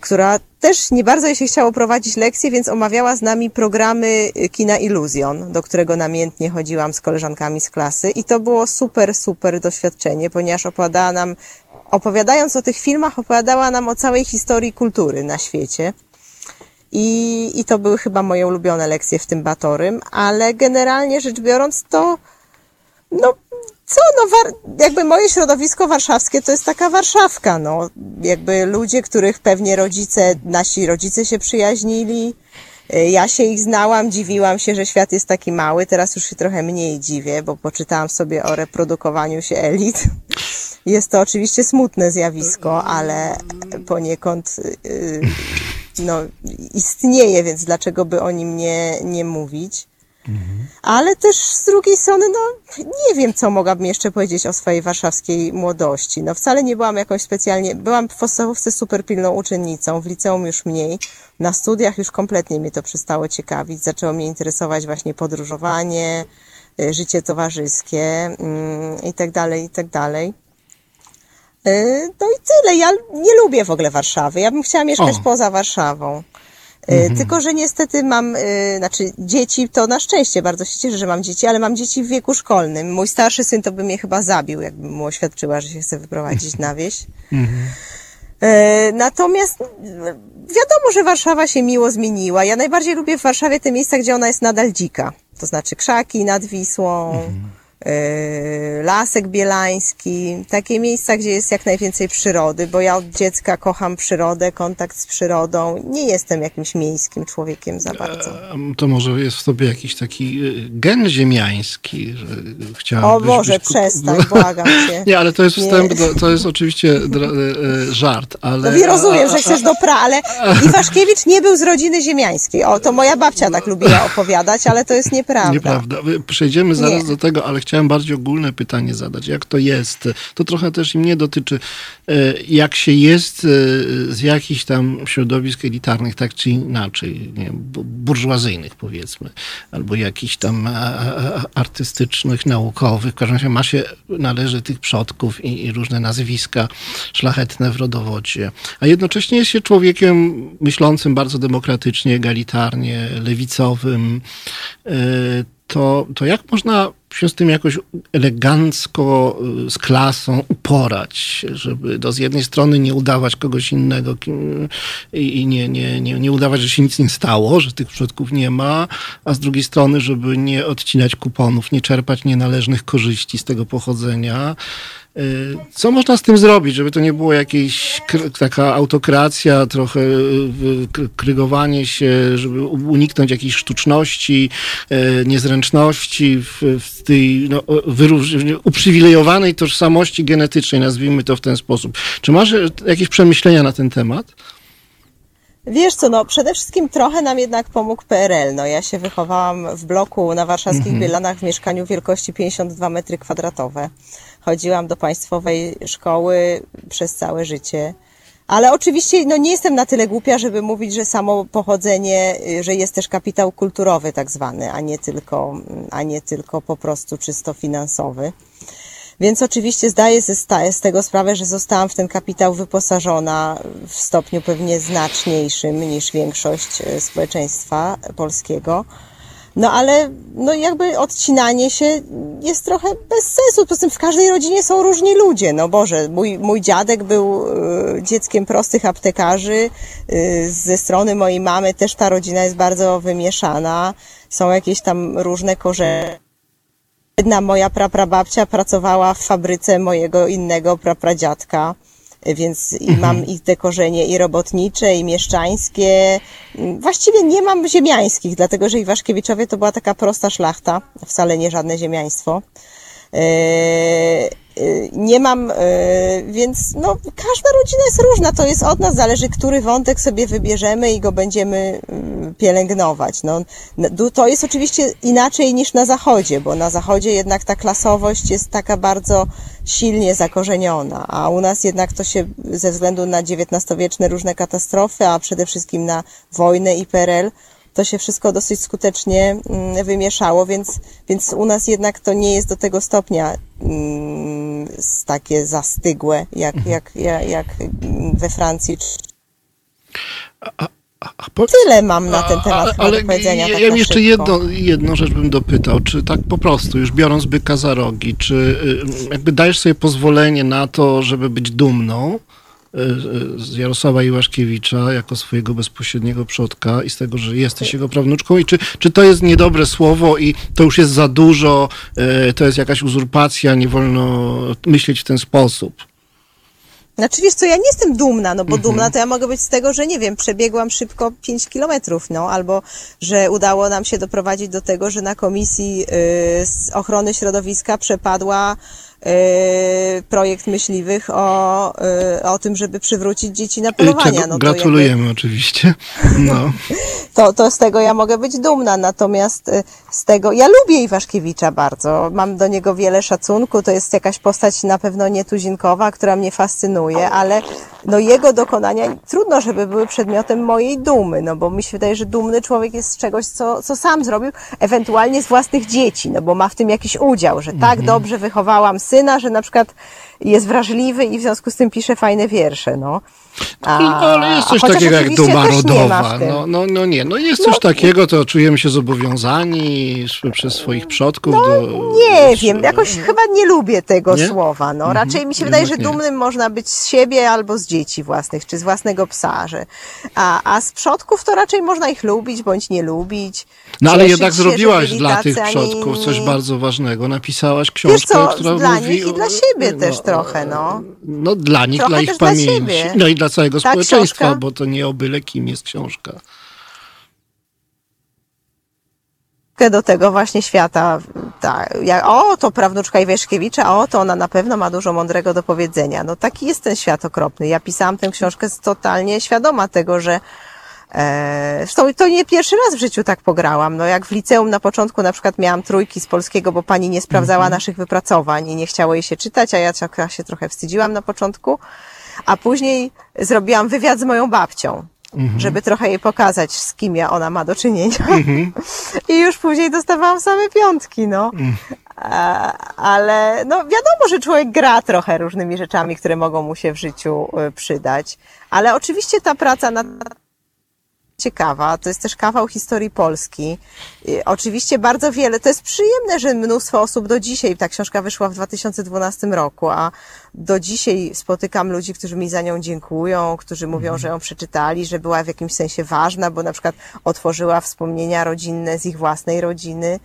która też nie bardzo jej się chciało prowadzić lekcje, więc omawiała z nami programy kina Iluzjon, do którego namiętnie chodziłam z koleżankami z klasy i to było super, super doświadczenie, ponieważ opowiadała nam opowiadając o tych filmach, opowiadała nam o całej historii kultury na świecie. I, I to były chyba moje ulubione lekcje w tym Batorym, ale generalnie rzecz biorąc, to no co, no jakby moje środowisko warszawskie to jest taka Warszawka, no. Jakby ludzie, których pewnie rodzice, nasi rodzice się przyjaźnili, y, ja się ich znałam, dziwiłam się, że świat jest taki mały. Teraz już się trochę mniej dziwię, bo poczytałam sobie o reprodukowaniu się elit. Jest to oczywiście smutne zjawisko, ale poniekąd y, no, istnieje, więc dlaczego by o nim nie, nie mówić? Ale też z drugiej strony, no nie wiem, co mogłabym jeszcze powiedzieć o swojej warszawskiej młodości. No wcale nie byłam jakoś specjalnie, byłam w podstawówce super pilną uczennicą, w liceum już mniej, na studiach już kompletnie mnie to przestało ciekawić, zaczęło mnie interesować właśnie podróżowanie, y, życie towarzyskie mm, i tak dalej, i tak dalej. Y, no i tyle. Ja nie lubię w ogóle Warszawy. Ja bym chciała mieszkać o. poza Warszawą. Y, mhm. Tylko, że niestety mam, y, znaczy dzieci, to na szczęście bardzo się cieszę, że mam dzieci, ale mam dzieci w wieku szkolnym. Mój starszy syn to by mnie chyba zabił, jakbym mu oświadczyła, że się chce wyprowadzić na wieś. Mhm. Natomiast wiadomo, że Warszawa się miło zmieniła. Ja najbardziej lubię w Warszawie te miejsca, gdzie ona jest nadal dzika. To znaczy krzaki nad Wisłą, mhm Lasek Bielański, takie miejsca, gdzie jest jak najwięcej przyrody, bo ja od dziecka kocham przyrodę, kontakt z przyrodą. Nie jestem jakimś miejskim człowiekiem za bardzo. To może jest w sobie jakiś taki y, gen ziemiański, że chciałabym. O Boże, być... przestań, [laughs] błagam cię. Nie, ale to jest wstęp, do, to jest oczywiście żart, ale... No rozumiem, że [laughs] chcesz do pra, ale Iwaszkiewicz nie był z rodziny ziemiańskiej. O, to moja babcia tak lubiła opowiadać, ale to jest nieprawda. Nieprawda. Przejdziemy zaraz nie. do tego, ale chciałem bardziej ogólne pytanie zadać. Jak to jest? To trochę też i mnie dotyczy. E, jak się jest e, z jakichś tam środowisk elitarnych, tak czy inaczej, nie burżuazyjnych powiedzmy, albo jakichś tam artystycznych, naukowych. W każdym razie ma się, należy tych przodków i, i różne nazwiska szlachetne w rodowodzie. A jednocześnie jest się człowiekiem myślącym bardzo demokratycznie, egalitarnie, lewicowym e, to, to jak można się z tym jakoś elegancko, y, z klasą uporać, żeby do z jednej strony nie udawać kogoś innego i nie, nie, nie, nie udawać, że się nic nie stało, że tych przodków nie ma, a z drugiej strony, żeby nie odcinać kuponów, nie czerpać nienależnych korzyści z tego pochodzenia. Co można z tym zrobić, żeby to nie było jakieś taka autokracja, trochę krygowanie się, żeby uniknąć jakiejś sztuczności, y, niezręczności w, w tej no, uprzywilejowanej tożsamości genetycznej, nazwijmy to w ten sposób. Czy masz jakieś przemyślenia na ten temat? Wiesz co, no przede wszystkim trochę nam jednak pomógł PRL. No ja się wychowałam w bloku na warszawskich mhm. Bielanach w mieszkaniu wielkości 52 metry kwadratowe. Chodziłam do państwowej szkoły przez całe życie. Ale oczywiście no, nie jestem na tyle głupia, żeby mówić, że samo pochodzenie, y, że jest też kapitał kulturowy tak zwany, a nie tylko, a nie tylko po prostu czysto finansowy. Więc oczywiście zdaję sobie z tego sprawę, że zostałam w ten kapitał wyposażona w stopniu pewnie znaczniejszym niż większość y, społeczeństwa polskiego. No ale no jakby odcinanie się jest trochę bez sensu. Poza tym w każdej rodzinie są różni ludzie. No Boże, mój, mój dziadek był y, dzieckiem prostych aptekarzy. Y, ze strony mojej mamy też ta rodzina jest bardzo wymieszana. Są jakieś tam różne korzenie. Jedna moja praprababcia pracowała w fabryce mojego innego prapradziadka. Więc i mam i te korzenie i robotnicze, i mieszczańskie. Właściwie nie mam ziemiańskich, dlatego że Iwaszkiewiczowie to była taka prosta szlachta, wcale nie żadne ziemiaństwo. Eee, Y, nie mam, y, więc no, każda rodzina jest różna, to jest od nas, zależy, który wątek sobie wybierzemy i go będziemy y, pielęgnować. No, to jest oczywiście inaczej niż na zachodzie, bo na zachodzie jednak ta klasowość jest taka bardzo silnie zakorzeniona, a u nas jednak to się ze względu na XIX-wieczne różne katastrofy, a przede wszystkim na wojnę i PRL, to się wszystko dosyć skutecznie mm, wymieszało, więc, więc u nas jednak to nie jest do tego stopnia mm, takie zastygłe, jak, mhm. jak, jak, jak we Francji. A, a, a po... Tyle mam na ten temat a, ale do powiedzenia. Ja, tak ja jeszcze jedno, jedną rzecz bym dopytał, czy tak po prostu, już biorąc byka za rogi, czy y, jakby dajesz sobie pozwolenie na to, żeby być dumną, z Jarosława Iwaszkiewicza jako swojego bezpośredniego przodka i z tego, że jesteś jego prawnuczką i czy, czy to jest niedobre słowo i to już jest za dużo, e, to jest jakaś uzurpacja, nie wolno myśleć w ten sposób? Znaczy wiesz co, ja nie jestem dumna, no bo mhm. dumna to ja mogę być z tego, że nie wiem, przebiegłam szybko 5 kilometrów, no, albo że udało nam się doprowadzić do tego, że na komisji y, ochrony środowiska przepadła projekt myśliwych o, y, o tym, żeby przywrócić dzieci na polowania. No gratulujemy jakby... oczywiście. No. [laughs] to, to z tego ja mogę być dumna, natomiast y, z tego, ja lubię Iwaszkiewicza bardzo, mam do niego wiele szacunku, to jest jakaś postać na pewno nietuzinkowa, która mnie fascynuje, ale no jego dokonania trudno, żeby były przedmiotem mojej dumy, no bo mi się wydaje, że dumny człowiek jest z czegoś, co, co sam zrobił, ewentualnie z własnych dzieci, no bo ma w tym jakiś udział, że tak mhm. dobrze wychowałam syna, że na przykład jest wrażliwy i w związku z tym pisze fajne wiersze, no. A, no, ale jest coś takiego jak duma rodowa. No, no, no nie, no jest coś no, takiego, to czujemy się zobowiązani przez swoich przodków. No, do, nie wiem, jakoś no. chyba nie lubię tego nie? słowa. No. Mhm, Raczej mi się wydaje, że dumnym nie. można być z siebie albo z dzieci własnych, czy z własnego psa. Że, a, a z przodków to raczej można ich lubić bądź nie lubić. No ale jednak zrobiłaś dla tych przodków coś bardzo ważnego. Napisałaś książkę, co, która dla mówi... nich i dla siebie no, też trochę, no. No dla nich, trochę dla ich pamięci. Dla no i dla całego Ta społeczeństwa, książka? bo to nie o byle kim jest książka. do tego właśnie świata. Tak, o, to prawnuczka Iwieszkiewicza, o, to ona na pewno ma dużo mądrego do powiedzenia. No taki jest ten świat okropny. Ja pisałam tę książkę totalnie świadoma tego, że e, Zresztą to nie pierwszy raz w życiu tak pograłam. No jak w liceum na początku na przykład miałam trójki z polskiego, bo pani nie sprawdzała mm -hmm. naszych wypracowań i nie chciało jej się czytać, a ja się trochę wstydziłam na początku. A później zrobiłam wywiad z moją babcią. Mhm. żeby trochę jej pokazać, z kim ja ona ma do czynienia. Mhm. [laughs] I już później dostawałam same piątki, no. Mhm. Ale no wiadomo, że człowiek gra trochę różnymi rzeczami, które mogą mu się w życiu y, przydać. Ale oczywiście ta praca nad ciekawa. To jest też kawał historii Polski. Oczywiście bardzo wiele, to jest przyjemne, że mnóstwo osób do dzisiaj, ta książka wyszła w 2012 roku, a do dzisiaj spotykam ludzi, którzy mi za nią dziękują, którzy mówią, mhm. że ją przeczytali, że była w jakimś sensie ważna, bo na przykład otworzyła wspomnienia rodzinne z ich własnej rodziny.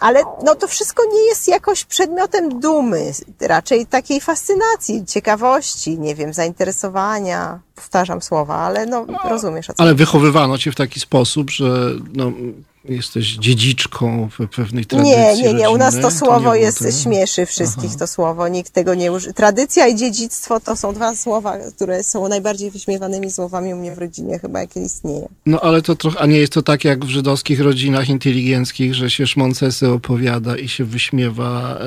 Ale no to wszystko nie jest jakoś przedmiotem dumy, raczej takiej fascynacji, ciekawości, nie wiem, zainteresowania. Powtarzam słowa, ale no, no rozumiesz o co Ale wychowywano cię w taki sposób, że no, jesteś dziedziczką pewnej tradycji. Nie, nie, nie. U nas to słowo to jest, tego? śmieszy wszystkich Aha. to słowo. Nikt tego nie używa. Tradycja i dziedzictwo to są dwa słowa, które są najbardziej wyśmiewanymi słowami u mnie w rodzinie, chyba jakie istnieje. No ale to trochę, a nie jest to tak jak w żydowskich rodzinach inteligenckich, że się szmoncesy opowiada i się wyśmiewa e,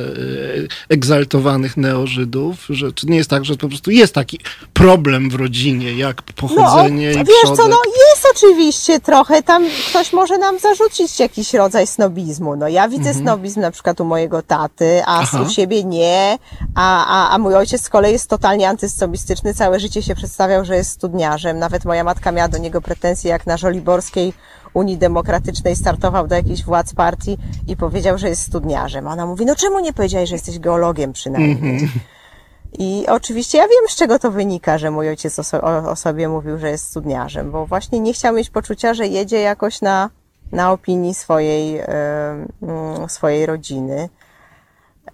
egzaltowanych neożydów, że czy nie jest tak, że po prostu jest taki problem w rodzinie, jak pochodzenie no, i Wiesz przodek. co, no jest oczywiście trochę, tam ktoś może nam zarzucić wrzucić jakiś rodzaj snobizmu. No ja widzę mhm. snobizm na przykład u mojego taty, a Aha. u siebie nie, a, a, a mój ojciec z kolei jest totalnie antysnobistyczny, całe życie się przedstawiał, że jest studniarzem. Nawet moja matka miała do niego pretensje, jak na Żoliborskiej Unii Demokratycznej startował do jakiejś władz partii i powiedział, że jest studniarzem. Ona mówi, no czemu nie powiedziałeś, że jesteś geologiem przynajmniej? Mhm. I oczywiście ja wiem, z czego to wynika, że mój ojciec o, so, o, sobie mówił, że jest studniarzem, bo właśnie nie chciał mieć poczucia, że jedzie jakoś na na opinii swojej, swojej rodziny.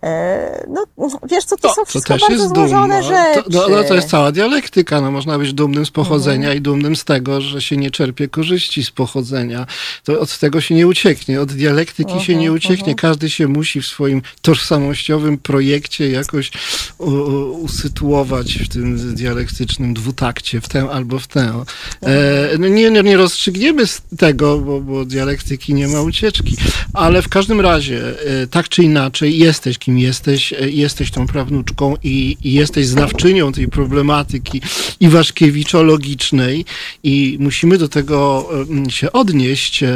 E, no, wiesz co, to są To wszystko też bardzo jest złożone rzeczy. To, no, no, to jest cała dialektyka. No, można być dumnym z pochodzenia Mhm. i dumnym z tego, że się nie czerpie korzyści z pochodzenia. To od tego się nie ucieknie. Od dialektyki się Mhm, nie ucieknie. Każdy się musi w swoim tożsamościowym projekcie jakoś u, u, usytuować w tym dialektycznym dwutakcie, w tę albo w tę. E, no nie, nie, nie rozstrzygniemy z tego, bo, bo dialektyki nie ma ucieczki. Ale w każdym razie, e, tak czy inaczej, jesteś kim jesteś, e, jesteś tą prawnuczką i, i jesteś znawczynią tej problematyki iwaszkiewiczo-logicznej i musimy do tego się odnieść. E, e,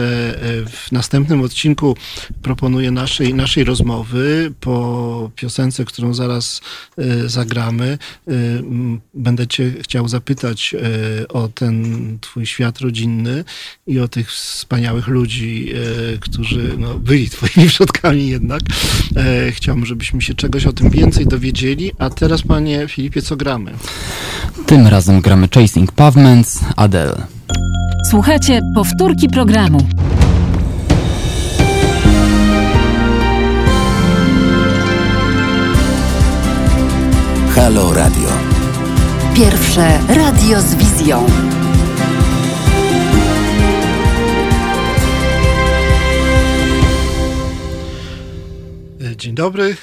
W następnym odcinku proponuję naszej, naszej rozmowy po piosence, którą zaraz zagramy. Będę cię chciał zapytać o ten twój świat rodzinny i o tych wspaniałych ludzi, którzy no, byli twoimi [laughs] przodkami jednak. Chciałbym, żebyśmy się czegoś o tym więcej dowiedzieli. A teraz, panie Filipie, co gramy? Tym razem gramy Chasing Pavements, Adele. Słuchajcie powtórki programu. Halo Radio. Pierwsze radio z wizją. Dzień dobry.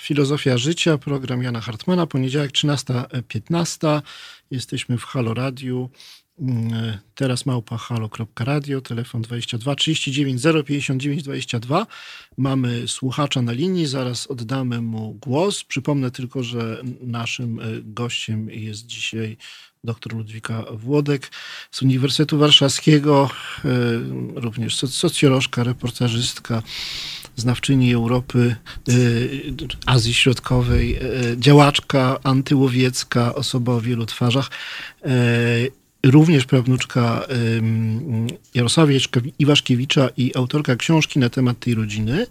Filozofia życia, program Jana Hartmana, poniedziałek 13.15. Jesteśmy w Halo Radiu. Mm, Teraz małpa halo.radio, telefon 22 39 059 22. Mamy słuchacza na linii, zaraz oddamy mu głos. Przypomnę tylko, że naszym e, gościem jest dzisiaj dr Ludwika Włodek z Uniwersytetu Warszawskiego, e, również soc- socjolożka, reportażystka, znawczyni Europy, y, Azji Środkowej, y, działaczka antyłowiecka, osoba o wielu twarzach, y, również prawnuczka Jarosława Iwaszkiewicza- i autorka książki na temat tej rodziny.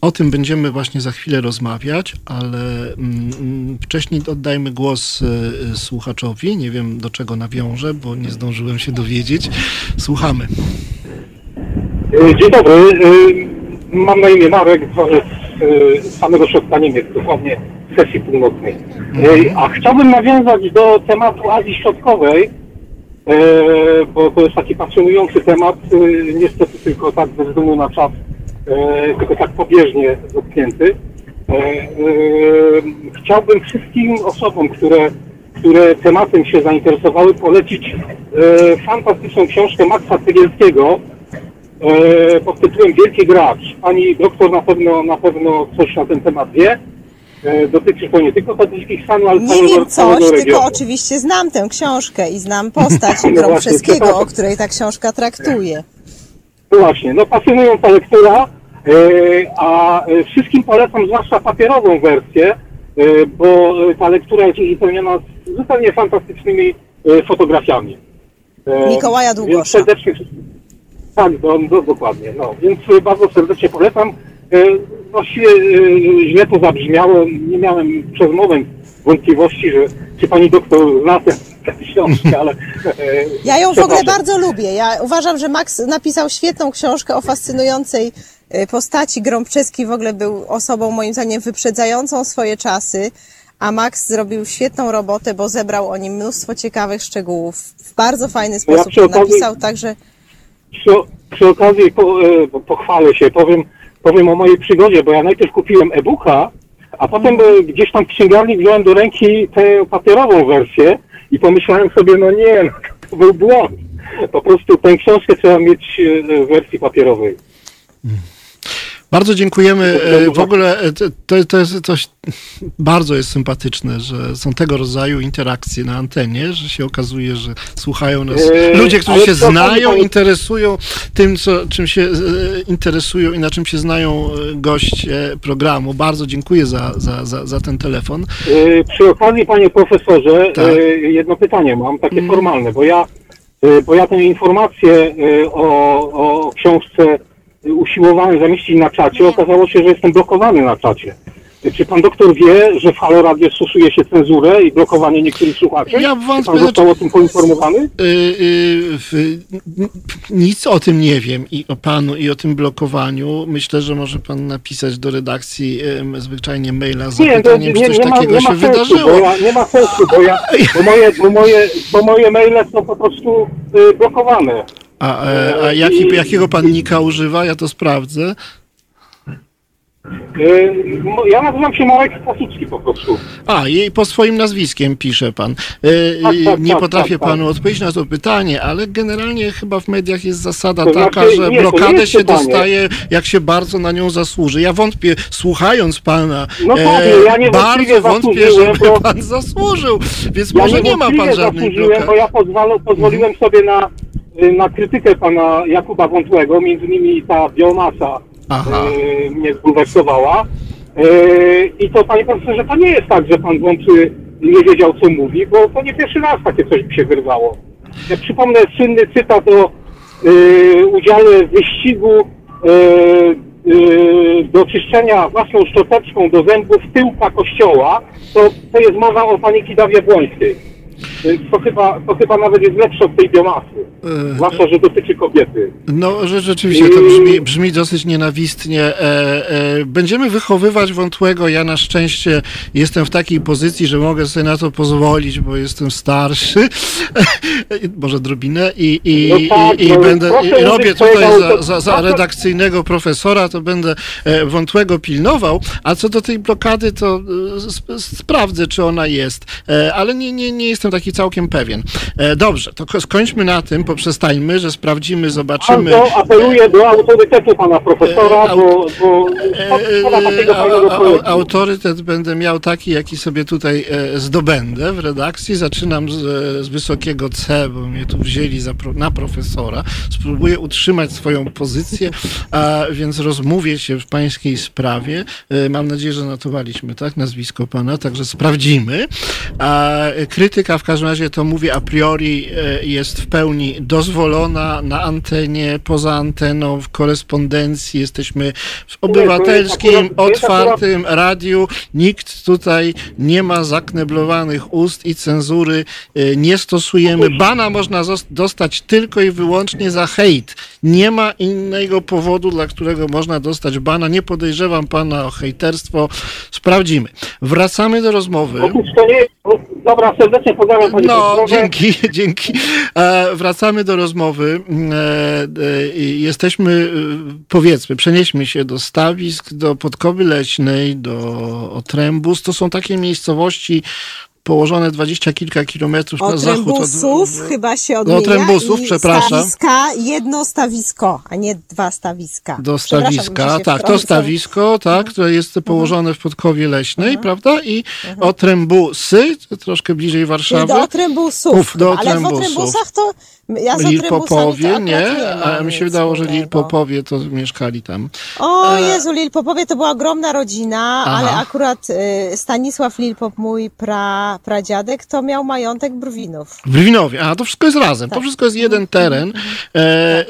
O tym będziemy właśnie za chwilę rozmawiać, ale mm, wcześniej oddajmy głos słuchaczowi. Nie wiem do czego nawiążę, bo nie zdążyłem się dowiedzieć. Słuchamy. E, Dzień dobry. E, Mam na imię Marek, dzwonię z e, samego środka Niemiec, dosłownie z sesji północnej. E, A chciałbym nawiązać do tematu Azji Środkowej, bo to jest taki pasjonujący temat, niestety tylko tak ze względu na czas, tylko tak pobieżnie dotknięty. Chciałbym wszystkim osobom, które, które tematem się zainteresowały, polecić fantastyczną książkę Maxa Cegielskiego, e, pod tytułem Wielki Gracz. Pani doktor na pewno, na pewno coś na ten temat wie. E, dotyczy to nie tylko Tadżykistanu, ale Nie całego, wiem coś, całego tylko regionu. oczywiście znam tę książkę i znam postać [laughs] No właśnie, o której ta książka traktuje. No właśnie, no pasjonująca lektura, e, a e, wszystkim polecam zwłaszcza papierową wersję, e, bo e, ta lektura jest uzupełniona z zupełnie fantastycznymi e, fotografiami. E, Mikołaja Więc Długosza. serdecznie, tak, do, do, dokładnie. No, więc e, bardzo serdecznie polecam. Właściwie e, źle to zabrzmiało. Nie miałem przez moment wątpliwości, że czy pani doktor zna tę książkę, ale... e, Ja ją w ogóle bardzo lubię. Ja uważam, że Max napisał świetną książkę o fascynującej postaci. Grąbczewski w ogóle był osobą moim zdaniem wyprzedzającą swoje czasy, a Max zrobił świetną robotę, bo zebrał o nim mnóstwo ciekawych szczegółów. W bardzo fajny sposób przy to napisał, także przy, przy okazji po, e, pochwalę się, powiem, powiem o mojej przygodzie, bo ja najpierw kupiłem e-booka, a potem e, gdzieś tam w księgarni wziąłem do ręki tę papierową wersję i pomyślałem sobie, no nie, no, to był błąd. Po prostu tę książkę trzeba mieć e, w wersji papierowej. Bardzo dziękujemy. E, W ogóle e, to, to, jest coś [laughs] bardzo jest sympatyczne, że są tego rodzaju interakcje na antenie, że się okazuje, że słuchają nas Eee, ludzie, którzy się znają, interesują tym, co, czym się e, interesują i na czym się znają e, goście programu. Bardzo dziękuję za, za, za, za ten telefon. E, Przy okazji, panie profesorze, Tak. Mhm. e, jedno pytanie mam, takie formalne, bo ja, e, bo ja tę informację e, o, o książce usiłowałem zamieścić na czacie. Okazało się, że jestem blokowany na czacie. Czy pan doktor wie, że w Halo Radio stosuje się cenzurę i blokowanie niektórych słuchaczy? Ja Czy wątpię, pan został o tym poinformowany? Y, y, w, n- nic o tym nie wiem i o panu, i o tym blokowaniu. Myślę, że może pan napisać do redakcji em, zwyczajnie maila z Nie, to zapytaniem, nie, czy coś nie, ma, takiego nie się ma sensu, wydarzyło. bo ja, nie ma sensu, bo, ja, bo, moje, bo, moje, bo moje maile są po prostu y, blokowane. A, e, a jaki, jakiego pan nika używa? Ja to sprawdzę. Mo- ja nazywam się Marek Stasucki po prostu. A, i po swoim nazwiskiem pisze pan. E, Tak, tak, nie tak, potrafię tak, tak. panu odpowiedzieć na to pytanie, ale generalnie chyba w mediach jest zasada To taka, znaczy, że nie, to nie blokadę jest się pytanie. dostaje, jak się bardzo na nią zasłuży. Ja wątpię, słuchając pana, No tak, e, ja niewątpliwie bardzo wątpię, zasłużyłem, żeby bo- pan zasłużył, więc Ja może nie ma pan żadnej zasłużyłem, bo ja pozwalo, pozwoliłem sobie na, na krytykę pana Jakuba Wątłego, między innymi ta biomasa Aha. y, mnie zbulwersowała. Y, I to panie profesorze, to nie jest tak, że pan Wątły nie wiedział co mówi, bo to nie pierwszy raz takie coś mi się wyrwało. Ja przypomnę słynny cytat o y, udziale w wyścigu y, y, do czyszczenia własną szczoteczką do zębów tyłka kościoła, to, to jest mowa o pani Kidawie Błońskiej. To chyba, to chyba nawet jest lepsze od tej biomasy. Zwłaszcza, że dotyczy kobiety. No, rzeczywiście to brzmi, brzmi dosyć nienawistnie. E, e, będziemy wychowywać wątłego. Ja na szczęście jestem w takiej pozycji, że mogę sobie na to pozwolić, bo jestem starszy. [laughs] Może drobinę i, i, No tak, i, i no, będę proszę i użyć robię swojego tutaj za, auto- za, za proszę- redakcyjnego profesora, to będę e, wątłego pilnował. A co do tej blokady, to e, sp- sprawdzę, czy ona jest. E, ale nie, nie, nie jestem taki całkiem pewien. E, dobrze, to ko- skończmy na tym, poprzestańmy, że sprawdzimy, zobaczymy. Bardzo apeluję do autorytetu pana profesora, E, bo, bo E. Autorytet będę miał taki, jaki sobie tutaj e, zdobędę w redakcji. Zaczynam z, z wysokiego C, bo mnie tu wzięli za, na profesora. Spróbuję utrzymać swoją pozycję, a więc rozmówię się w pańskiej sprawie. E, Mam nadzieję, że notowaliśmy, tak, nazwisko pana, także sprawdzimy. A krytyka w każdym razie, to mówię a priori, e, jest w pełni dozwolona na antenie, poza anteną, w korespondencji. Jesteśmy w obywatelskim, jest jest otwartym radiu. Nikt tutaj nie ma zakneblowanych ust i cenzury e, nie stosujemy. Bana można dostać tylko i wyłącznie za hejt. Nie ma innego powodu, dla którego można dostać bana. Nie podejrzewam pana o hejterstwo. Sprawdzimy. Wracamy do rozmowy. Otóż to nie o, Dobra, serdecznie pozdrawiam panie No, profesorze. dzięki, [laughs] dzięki. E, wracamy do rozmowy. E, e, jesteśmy, e, powiedzmy, przenieśmy się do stawisk, do Podkowy Leśnej, do Otrębus. To są takie miejscowości położone dwadzieścia kilka kilometrów na zachód. trębusów od, chyba się do odmienia. trębusów, i przepraszam. Stawiska, jedno stawisko, a nie dwa stawiska. do stawiska, tak, to stawisko, tak, które jest położone w Podkowie Leśnej, prawda? I Otrębusy, to troszkę bliżej Warszawy. Do Otrębusów. Uf, do Ale w Otrębusów. Otrębusach to... Ja Otrębusami Popowie, to nie? mam A mi się wydało, że Lil wspólnego. Popowie to mieszkali tam. O Jezu, Lil Popowie to była ogromna rodzina, Aha. ale akurat y, Stanisław Lil Pop, mój pra, pradziadek, to miał majątek Brwinów. W Brwinowie. A, to wszystko jest razem. To Tak. wszystko jest jeden teren. E, e,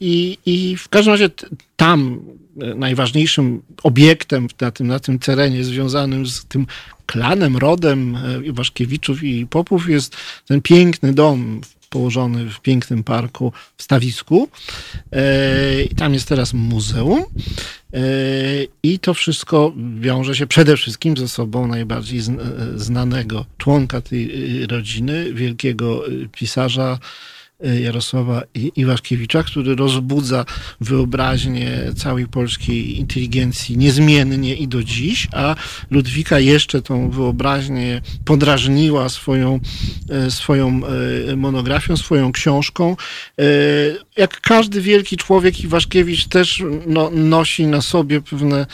i, I w każdym razie tam e, najważniejszym obiektem na tym, na tym terenie związanym z tym klanem, rodem e, Iwaszkiewiczów i Popów jest ten piękny dom położony w pięknym parku w Stawisku. E, I tam jest teraz muzeum. E, I to wszystko wiąże się przede wszystkim ze sobą najbardziej e, znanego członka tej rodziny, wielkiego pisarza Jarosława I- Iwaszkiewicza, który rozbudza wyobraźnię całej polskiej inteligencji niezmiennie i do dziś, a Ludwika jeszcze tą wyobraźnię podrażniła swoją, e, swoją e, monografią, swoją książką. Jak każdy wielki człowiek, Iwaszkiewicz też no, nosi na sobie pewne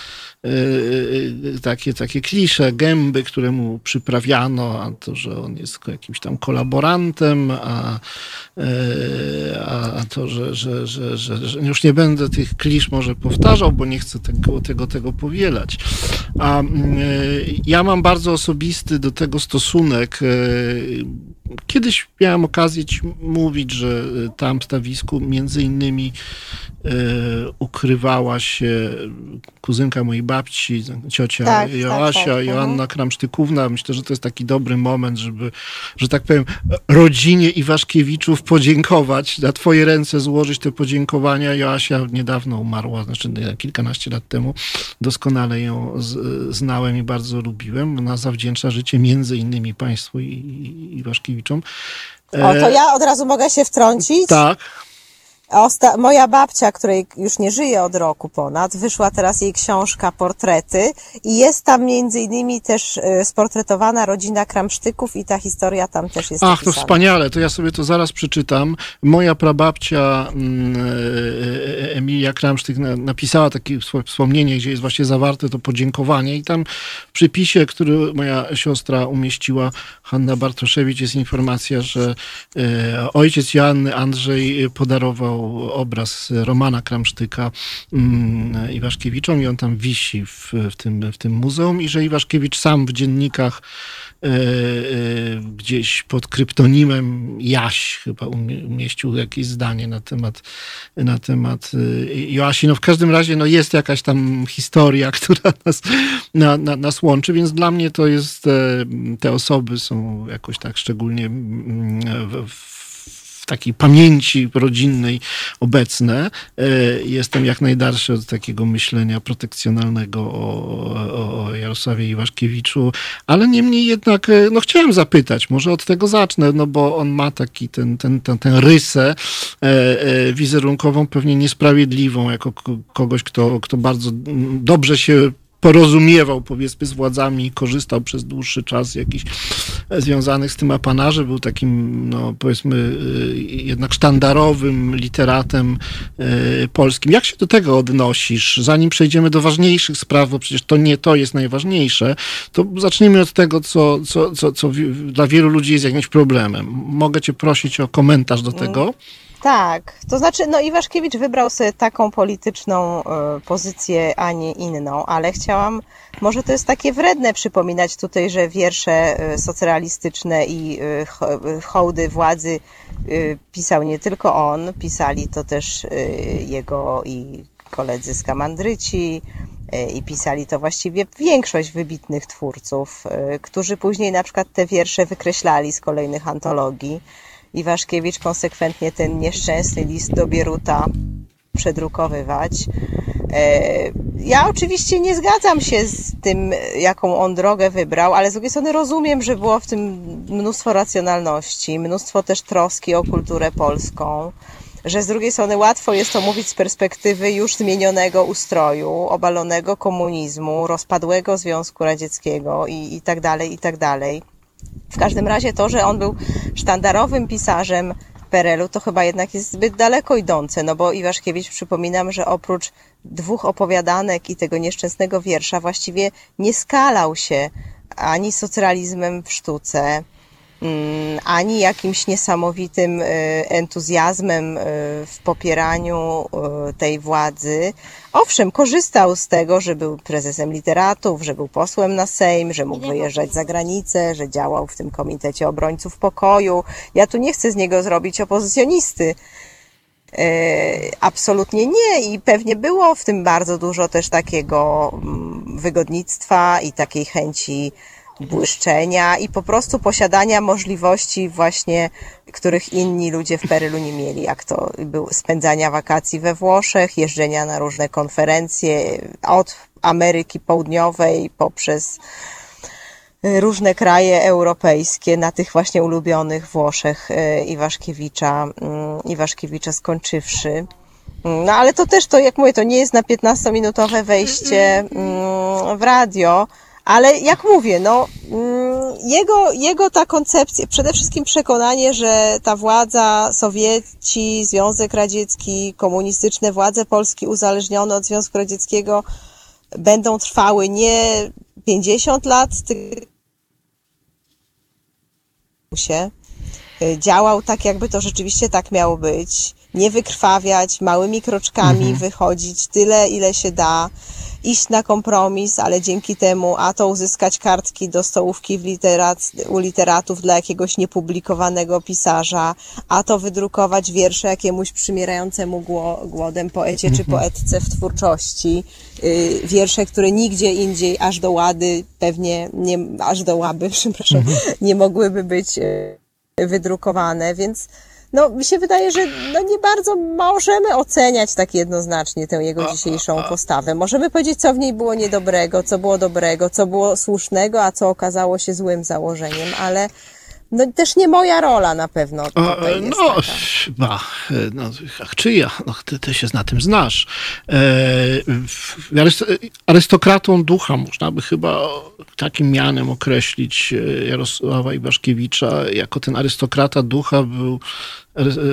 takie, takie klisze, gęby, które mu przyprawiano, a to, że on jest jakimś tam kolaborantem, a, a, to, że, że, że, że, już nie będę tych klisz może powtarzał, bo nie chcę tego, tego, tego powielać. A mm, ja mam bardzo osobisty do tego stosunek. Kiedyś miałem okazję ci mówić, że tam w stawisku między innymi ukrywała się kuzynka mojej babci, ciocia tak, Joasia, tak, tak. Joanna mhm. Kramsztykówna. Myślę, że to jest taki dobry moment, żeby, że tak powiem, rodzinie Iwaszkiewiczów podziękować, na twoje ręce złożyć te podziękowania. Joasia niedawno umarła, znaczy kilkanaście lat temu. Doskonale ją z, znałem i bardzo lubiłem. Ona zawdzięcza życie między innymi państwu Iwaszkiewiczom. O, to e, ja od razu mogę się wtrącić? Tak. Osta moja babcia, której już nie żyje od roku ponad, wyszła teraz jej książka Portrety i jest tam między innymi też y, sportretowana rodzina Kramsztyków i ta historia tam też jest Ach, napisana. to wspaniale, to ja sobie to zaraz przeczytam. Moja prababcia e, Emilia Kramsztyk napisała takie wspomnienie, gdzie jest właśnie zawarte to podziękowanie i tam w przypisie, który moja siostra umieściła, Hanna Bartoszewicz, jest informacja, że e, ojciec Joanny Andrzej podarował obraz Romana Kramsztyka mm, Iwaszkiewiczom i on tam wisi w, w, tym, w tym muzeum i że Iwaszkiewicz sam w dziennikach e, e, gdzieś pod kryptonimem Jaś chyba umieścił jakieś zdanie na temat, na temat e, Joasi. No w każdym razie no jest jakaś tam historia, [laughs] która nas, na, na, nas łączy, więc dla mnie to jest, te osoby są jakoś tak szczególnie mm, w, w w takiej pamięci rodzinnej obecne. E, jestem jak najdalszy od takiego myślenia protekcjonalnego o, o Jarosławie Iwaszkiewiczu, ale niemniej jednak, e, no chciałem zapytać, może od tego zacznę, no bo on ma taki ten, ten, ten, ten rysę e, wizerunkową, pewnie niesprawiedliwą, jako kogoś, kto, kto bardzo dobrze się porozumiewał powiedzmy z władzami i korzystał przez dłuższy czas jakichś związanych z tym apanarzy. Był takim, no powiedzmy, y, jednak sztandarowym literatem y, polskim. Jak się do tego odnosisz? Zanim przejdziemy do ważniejszych spraw, bo przecież to nie to jest najważniejsze, to zacznijmy od tego, co, co, co, co dla wielu ludzi jest jakimś problemem. Mogę cię prosić o komentarz do tego? Tak, to znaczy, no Iwaszkiewicz wybrał sobie taką polityczną y, pozycję, a nie inną, ale chciałam, może to jest takie wredne przypominać tutaj, że wiersze y, socrealistyczne i y, hołdy władzy pisał nie tylko on, pisali to też jego i koledzy z Kamandryci, i pisali to właściwie większość wybitnych twórców, którzy później na przykład te wiersze wykreślali z kolejnych antologii. Iwaszkiewicz konsekwentnie ten nieszczęsny list do Bieruta przedrukowywać. E, ja oczywiście nie zgadzam się z tym, jaką on drogę wybrał, ale z drugiej strony rozumiem, że było w tym mnóstwo racjonalności, mnóstwo też troski o kulturę polską, że z drugiej strony łatwo jest to mówić z perspektywy już zmienionego ustroju, obalonego komunizmu, rozpadłego Związku Radzieckiego i, i tak dalej, i tak dalej. W każdym razie to, że on był sztandarowym pisarzem PRL-u, to chyba jednak jest zbyt daleko idące, no bo Iwaszkiewicz, przypominam, że oprócz dwóch opowiadanek i tego nieszczęsnego wiersza właściwie nie skalał się ani socrealizmem w sztuce, ani jakimś niesamowitym y, entuzjazmem y, w popieraniu y, tej władzy. Owszem, korzystał z tego, że był prezesem literatów, że był posłem na Sejm, że mógł wyjeżdżać za granicę, że działał w tym Komitecie Obrońców Pokoju. Ja tu nie chcę z niego zrobić opozycjonisty. Absolutnie nie i pewnie było w tym bardzo dużo też takiego mm, wygodnictwa i takiej chęci błyszczenia i po prostu posiadania możliwości właśnie, których inni ludzie w Perylu nie mieli, jak to był spędzania wakacji we Włoszech, jeżdżenia na różne konferencje od Ameryki Południowej poprzez różne kraje europejskie, na tych właśnie ulubionych Włoszech e, Iwaszkiewicza, mm, Iwaszkiewicza skończywszy. No ale to też to, jak mówię, to nie jest na 15-minutowe wejście mm, w radio, ale jak mówię, no, mm, jego, jego ta koncepcja, przede wszystkim przekonanie, że ta władza, Sowieci, Związek Radziecki, komunistyczne władze Polski uzależnione od Związku Radzieckiego będą trwały nie 50 lat, tylko się działał tak, jakby to rzeczywiście tak miało być nie wykrwawiać, małymi kroczkami Mhm. wychodzić tyle, ile się da, iść na kompromis, ale dzięki temu a to uzyskać kartki do stołówki w literat, u literatów dla jakiegoś niepublikowanego pisarza, a to wydrukować wiersze jakiemuś przymierającemu gło, głodem poecie czy poetce w twórczości. Yy, wiersze, które nigdzie indziej, aż do łady, pewnie nie, aż do łaby, [laughs] przepraszam, nie mogłyby być yy, wydrukowane, więc no, mi się wydaje, że no, nie bardzo możemy oceniać tak jednoznacznie tę jego dzisiejszą postawę. Możemy powiedzieć, co w niej było niedobrego, co było dobrego, co było słusznego, a co okazało się złym założeniem, ale no, też nie moja rola na pewno A, tutaj jest no, chyba, e, no, ach, czyja? No, ty, ty się na tym znasz. E, arystokratą ducha można by chyba takim mianem określić e, Jarosława Iwaszkiewicza. Jako ten arystokrata ducha był, e,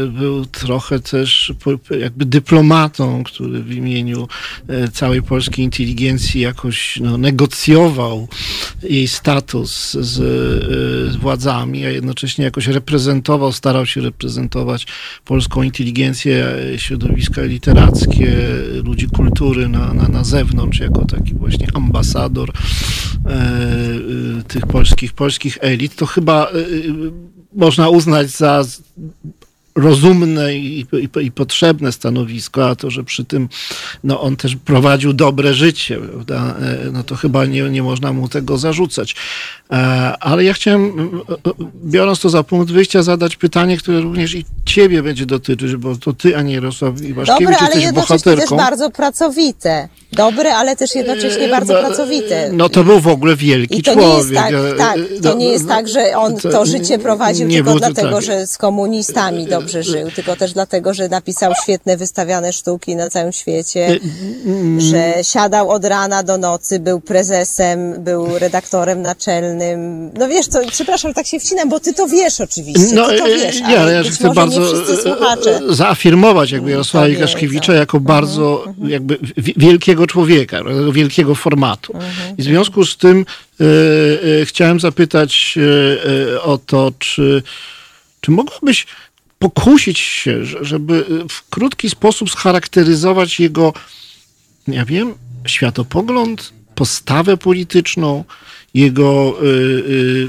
był trochę też jakby dyplomatą, który w imieniu e, całej polskiej inteligencji jakoś no, negocjował jej status z, e, z władzami, a jednocześnie jakoś reprezentował, starał się reprezentować polską inteligencję, e, środowiska literackie, ludzi kultury na, na, na zewnątrz, jako taki właśnie ambasador e, tych polskich, polskich elit, to chyba e, można uznać za rozumne i, i, i potrzebne stanowisko, a to, że przy tym no, on też prowadził dobre życie, prawda? E, no to chyba nie, nie można mu tego zarzucać. E, Ale ja chciałem, e, biorąc to za punkt wyjścia, zadać pytanie, które również i ciebie będzie dotyczyć, bo to ty, a nie Jarosław Iwaszkiewicz, Dobre, ale jesteś jednocześnie też bohaterką. bardzo pracowite. Dobre, ale też jednocześnie bardzo E, pracowite. No to był w ogóle wielki I to człowiek. nie jest tak, tak, to no, nie jest no, tak, że on to to życie prowadził tylko dlatego, tak. że z komunistami dobrze żył, tylko też dlatego, że napisał świetne wystawiane sztuki na całym świecie, że siadał od rana do nocy, był prezesem, był redaktorem naczelnym. No wiesz co, przepraszam, tak się wcinam, bo ty to wiesz oczywiście, ty to wiesz, nie, ale ja chcę bardzo zaafirmować jakby Jarosława to wie, Iwaszkiewicza tak. jako bardzo jakby wi- wielkiego człowieka, wielkiego formatu. I w związku z tym e, e, chciałem zapytać e, o to, czy, czy mogłabyś pokusić się, że- żeby w krótki sposób scharakteryzować jego, ja wiem, światopogląd, postawę polityczną, jego, y, y,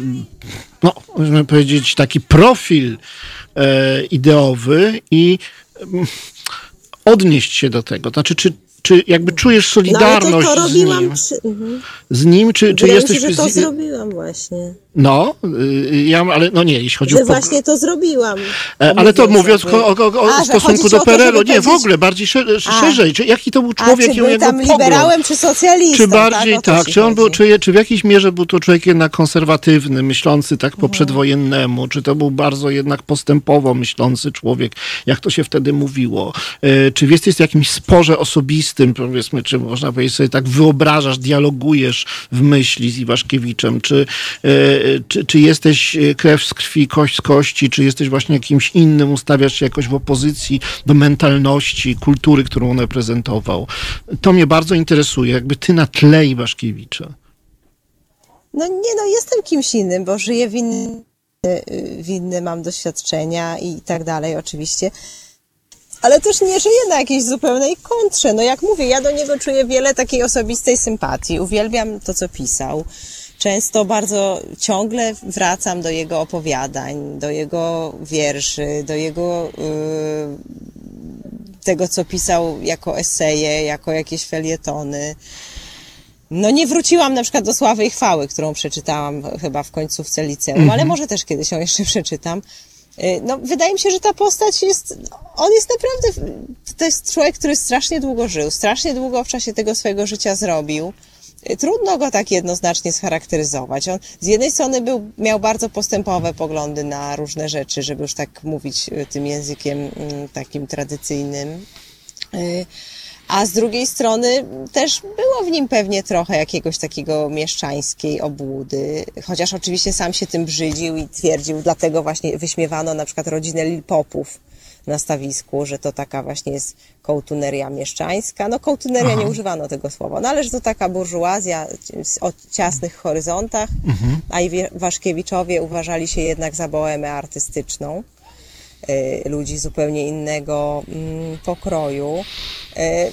no, możemy powiedzieć, taki profil e, ideowy i mm, odnieść się do tego. Znaczy, czy, czy jakby czujesz No ale to, solidarność to z nim? przy... mhm. Z nim, czy, czy Wydaje jesteś... się, że to zrobiłam właśnie. no, y, ja, ale no nie, jeśli chodzi Że o... właśnie to zrobiłam. E, Ale to Mówiąc jakby- o, o, o A, stosunku do o to, PRL-u, nie, w ogóle, bardziej sze- A. szerzej. Czy, jaki to był A, człowiek czy i był jego tam pogląd? liberałem, czy socjalistą? Czy bardziej tak, o to tak, ci czy on był, czy, czy w jakiejś mierze był to człowiek jednak konserwatywny, myślący tak Mhm. po przedwojennemu, czy to był bardzo jednak postępowo myślący człowiek, jak to się wtedy mówiło? E, Czy jesteś w jakimś sporze osobistym, powiedzmy, czy można powiedzieć sobie tak wyobrażasz, dialogujesz w myśli z Iwaszkiewiczem, czy, e, czy, czy jesteś e, krew z krwi, kość z kości, czy jesteś właśnie jakimś innym, ustawiasz się jakoś w opozycji do mentalności, kultury, którą on reprezentował. To mnie bardzo interesuje, jakby ty na tle Iwaszkiewicza. No nie, no jestem kimś innym, bo żyję w innym, w innym mam doświadczenia i tak dalej oczywiście. Ale też nie żyję na jakiejś zupełnej kontrze. No jak mówię, ja do niego czuję wiele takiej osobistej sympatii. Uwielbiam to, co pisał. Często bardzo ciągle wracam do jego opowiadań, do jego wierszy, do jego yy, tego, co pisał jako eseje, jako jakieś felietony. No nie wróciłam na przykład do Sławy i Chwały, którą przeczytałam chyba w końcówce liceum, ale może też kiedyś ją jeszcze przeczytam. Y, No, wydaje mi się, że ta postać jest, on jest naprawdę, to jest człowiek, który strasznie długo żył, strasznie długo w czasie tego swojego życia zrobił. Y, Trudno go tak jednoznacznie scharakteryzować. On z jednej strony był, miał bardzo postępowe poglądy na różne rzeczy, żeby już tak mówić y, tym językiem mm, takim tradycyjnym. A z drugiej strony też było w nim pewnie trochę jakiegoś takiego mieszczańskiej obłudy, chociaż oczywiście sam się tym brzydził i twierdził, dlatego właśnie wyśmiewano na przykład rodzinę Lilpopów na stawisku, że to taka właśnie jest kołtuneria mieszczańska. No kołtuneria nie używano tego słowa, no ale że to taka burżuazja o ciasnych horyzontach, a i Waszkiewiczowie uważali się jednak za bohemę artystyczną. Y, ludzi zupełnie innego mm, pokroju. Y,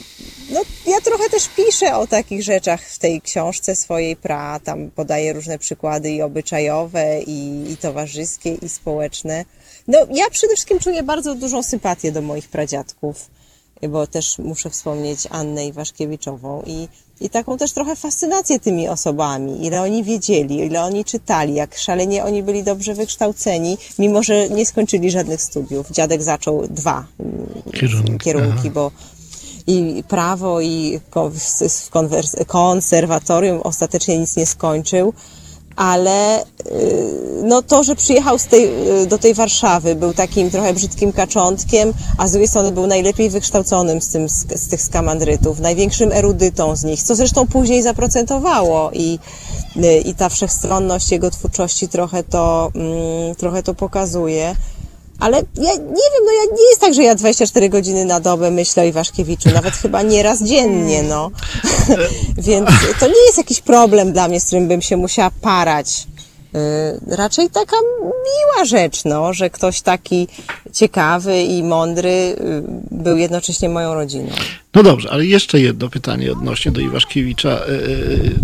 no, ja trochę też piszę o takich rzeczach w tej książce swojej pra, tam podaję różne przykłady i obyczajowe, i, i towarzyskie, i społeczne. No, ja przede wszystkim czuję bardzo dużą sympatię do moich pradziadków, bo też muszę wspomnieć Annę Iwaszkiewiczową i, i taką też trochę fascynację tymi osobami, ile oni wiedzieli, ile oni czytali, jak szalenie oni byli dobrze wykształceni, mimo że nie skończyli żadnych studiów. Dziadek zaczął dwa mm, Kierunki, kierunki bo i prawo, i w- konserwatorium ostatecznie nic nie skończył, ale y, no to, że przyjechał z tej, y, do tej Warszawy, był takim trochę brzydkim kaczątkiem, a z drugiej strony był najlepiej wykształconym z, tym, z, z tych skamandrytów, największym erudytą z nich, co zresztą później zaprocentowało i, y, i ta wszechstronność jego twórczości trochę to, mm, trochę to pokazuje. Ale ja nie wiem, no ja nie jest tak, że ja 24 godziny na dobę myślę o Iwaszkiewiczu, nawet [laughs] chyba nie raz dziennie, no. [laughs] Więc to nie jest jakiś problem dla mnie, z którym bym się musiała parać. Yy, raczej taka miła rzecz, no, że ktoś taki ciekawy i mądry yy, był jednocześnie moją rodziną. No dobrze, ale jeszcze jedno pytanie odnośnie do Iwaszkiewicza. Yy,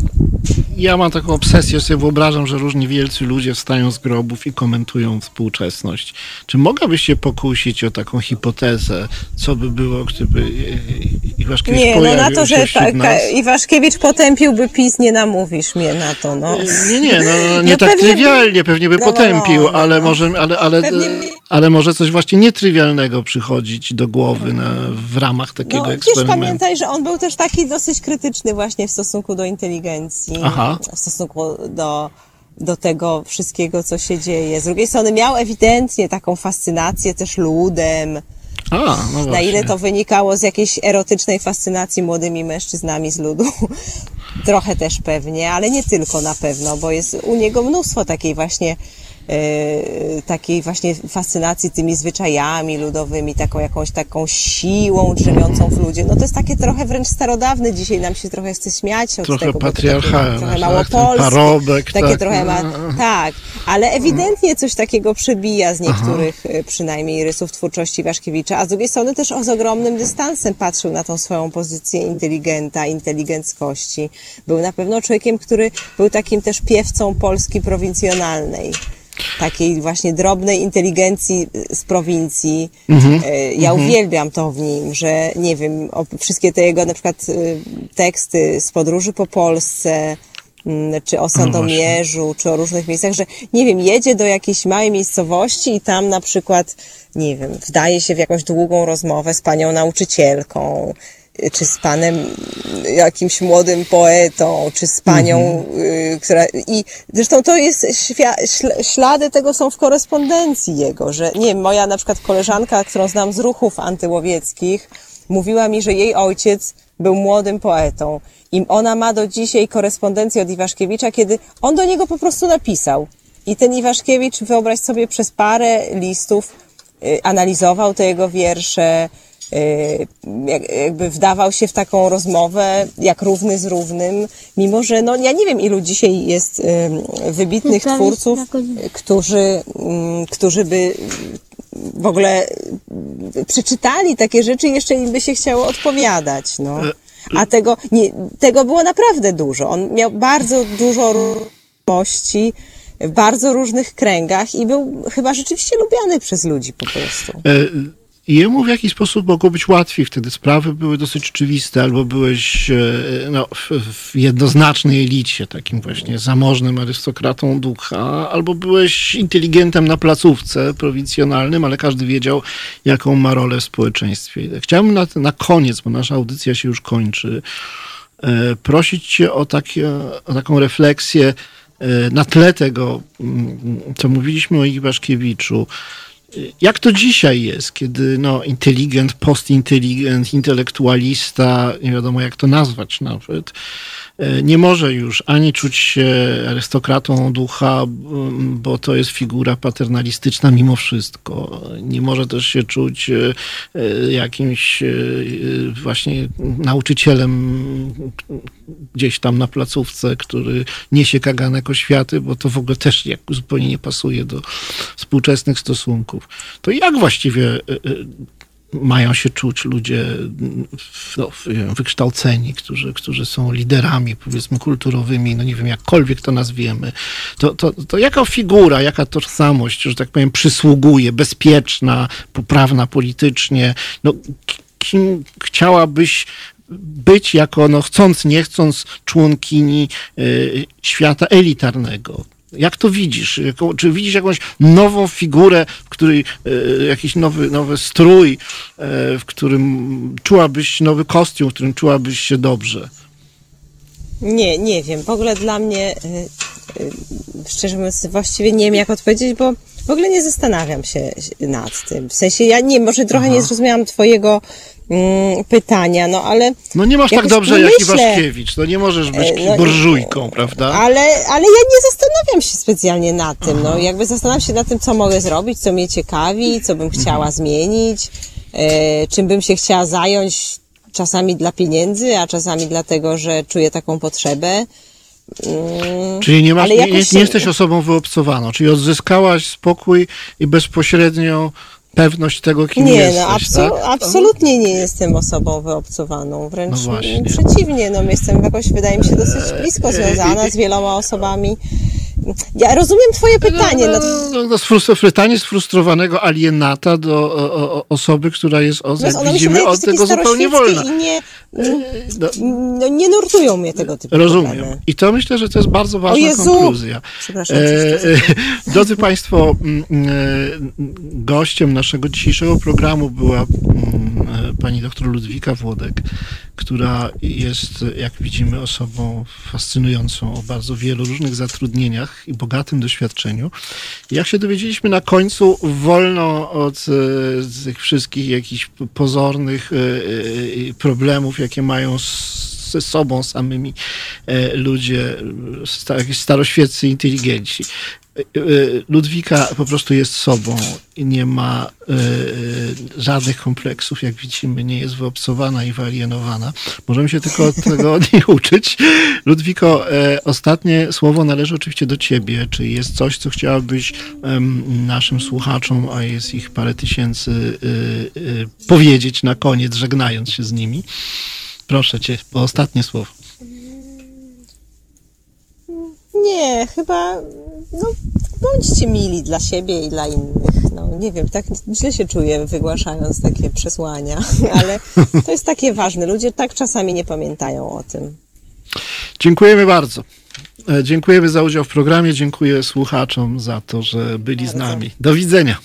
Ja mam taką obsesję, że sobie wyobrażam, że różni wielcy ludzie wstają z grobów i komentują współczesność. Czy mogłabyś się pokusić o taką hipotezę, co by było, gdyby Iwaszkiewicz Nie, no pojawił na to, że ka- nas? ka- Iwaszkiewicz potępiłby PiS, nie namówisz mnie na to, no. Nie, nie, no, no nie No tak pewnie trywialnie, pewnie by no, no, potępił, no, ale no. może, ale, ale, Pewnie by- ale może coś właśnie nietrywialnego przychodzić do głowy na, w ramach takiego No, eksperymentu. pamiętaj, że on był też taki dosyć krytyczny właśnie w stosunku do inteligencji, Aha. W stosunku do, do tego wszystkiego, co się dzieje. Z drugiej strony miał ewidentnie taką fascynację też ludem. A, no właśnie. Na ile to wynikało z jakiejś erotycznej fascynacji młodymi mężczyznami z ludu? [laughs] Trochę też pewnie, ale nie tylko na pewno, bo jest u niego mnóstwo takiej właśnie takiej właśnie fascynacji tymi zwyczajami ludowymi, taką jakąś taką siłą drzemiącą w ludzie. No to jest takie trochę wręcz starodawne. Dzisiaj nam się trochę chce śmiać od Trochę tego, patriarchalne, trochę tak? małopolskie. Parobek, takie tak. trochę ma, tak, ale ewidentnie coś takiego przebija z niektórych e, przynajmniej rysów twórczości Waszkiewicza, a z drugiej strony też o z ogromnym dystansem patrzył na tą swoją pozycję inteligenta, inteligenckości. Był na pewno człowiekiem, który był takim też piewcą Polski prowincjonalnej. Takiej właśnie drobnej inteligencji z prowincji. E, Ja uwielbiam to w nim, że nie wiem, wszystkie te jego na przykład y, teksty z podróży po Polsce, mm, czy o Sandomierzu, czy o różnych miejscach, że nie wiem, jedzie do jakiejś małej miejscowości i tam na przykład, nie wiem, wdaje się w jakąś długą rozmowę z panią nauczycielką, y, czy z panem jakimś młodym poetą, czy z panią, y, która... I zresztą to jest, ślady tego są w korespondencji jego, że nie wiem, moja na przykład koleżanka, którą znam z ruchów antyłowieckich, mówiła mi, że jej ojciec był młodym poetą i ona ma do dzisiaj korespondencję od Iwaszkiewicza, kiedy on do niego po prostu napisał. I ten Iwaszkiewicz, wyobraź sobie, przez parę listów y, analizował te jego wiersze, jakby wdawał się w taką rozmowę jak równy z równym, mimo że no ja nie wiem ilu dzisiaj jest y, wybitnych twórców, y, którzy, mm, którzy by w ogóle y, przeczytali takie rzeczy i jeszcze im by się chciało odpowiadać, no. A tego, nie, tego było naprawdę dużo. On miał bardzo dużo różności w bardzo różnych kręgach i był chyba rzeczywiście lubiany przez ludzi po prostu. E, Jemu w jakiś sposób mogło być łatwiej wtedy. Sprawy były dosyć oczywiste, albo byłeś e, no, w, w jednoznacznej elicie, takim właśnie zamożnym arystokratą ducha, albo byłeś inteligentem na placówce prowincjonalnym, ale każdy wiedział, jaką ma rolę w społeczeństwie. Chciałbym na, na koniec, bo nasza audycja się już kończy, e, prosić cię o, takie, o taką refleksję e, na tle tego, mm, co mówiliśmy o Iwaszkiewiczu. Jak to dzisiaj jest, kiedy no, inteligent, postinteligent, intelektualista, nie wiadomo jak to nazwać nawet, nie może już ani czuć się arystokratą ducha, bo to jest figura paternalistyczna mimo wszystko. Nie może też się czuć e, e, jakimś e, e, właśnie nauczycielem gdzieś tam na placówce, który niesie kaganek oświaty, bo to w ogóle też jak, zupełnie nie pasuje do współczesnych stosunków. To jak właściwie e, mają się czuć ludzie no, wykształceni, którzy, którzy są liderami, powiedzmy, kulturowymi, no nie wiem, jakkolwiek to nazwiemy, to, to, to jaka figura, jaka tożsamość, że tak powiem, przysługuje, bezpieczna, poprawna politycznie, no kim chciałabyś być jako, no chcąc, nie chcąc, członkini y, świata elitarnego? Jak to widzisz? Czy widzisz jakąś nową figurę, w której e, jakiś nowy, nowy strój, e, w którym czułabyś nowy kostium, w którym czułabyś się dobrze? Nie, nie wiem. W ogóle dla mnie, e, szczerze mówiąc, właściwie nie wiem, jak odpowiedzieć, bo w ogóle nie zastanawiam się nad tym. W sensie, ja nie, może trochę Aha. nie zrozumiałam Twojego mm, pytania, no ale... No nie masz tak dobrze jak Iwaszkiewicz, no nie możesz być e, no, burżujką, prawda? Ale, ale ja nie zastanawiam się specjalnie na tym, no jakby zastanawiam się na tym, co mogę zrobić, co mnie ciekawi, co bym chciała mhm. zmienić, e, czym bym się chciała zająć, czasami dla pieniędzy, a czasami dlatego, że czuję taką potrzebę. Mm, czyli nie, masz, nie, nie, nie, jesteś osobą wyobcowaną, czyli odzyskałaś spokój i bezpośrednio pewność tego, kim nie, jesteś. No, absol tak? absolutnie nie jestem osobą wyobcowaną, wręcz no przeciwnie, no, jestem jakoś, wydaje mi się, dosyć blisko związana z wieloma osobami. Ja rozumiem twoje pytanie. No, no, no, no pytanie sfrustrowanego alienata do o, o, osoby, która jest, o, jak widzimy, od tego zupełnie wolna. I nie, no, no, nie nurtują mnie tego typu Rozumiem. Problemy. I to myślę, że to jest bardzo ważna konkluzja. Przepraszam. E, e, drodzy Państwo, e, gościem naszego dzisiejszego programu była e, pani doktor Ludwika Włodek, która jest, jak widzimy, osobą fascynującą o bardzo wielu różnych zatrudnieniach i bogatym doświadczeniu. Jak się dowiedzieliśmy na końcu, wolno od e, tych wszystkich jakichś pozornych e, problemów, jakie mają ze sobą samymi ludzie, staroświeccy inteligenci. E, Ludwika po prostu jest sobą i nie ma e, e, żadnych kompleksów, jak widzimy, nie jest wyobcowana i wyalienowana. Możemy się tylko od tego od niej uczyć. Ludwiko, ostatnie słowo należy oczywiście do ciebie. Czy jest coś, co chciałabyś naszym słuchaczom, a jest ich parę tysięcy, powiedzieć na koniec, żegnając się z nimi? Proszę cię, po ostatnie słowo. Nie, chyba no, bądźcie mili dla siebie i dla innych. No, nie wiem, tak źle się czuję wygłaszając takie przesłania, [laughs] ale to jest takie ważne. Ludzie tak czasami nie pamiętają o tym. Dziękujemy bardzo. E, dziękujemy za udział w programie. Dziękuję słuchaczom za to, że byli bardzo. z nami. Do widzenia.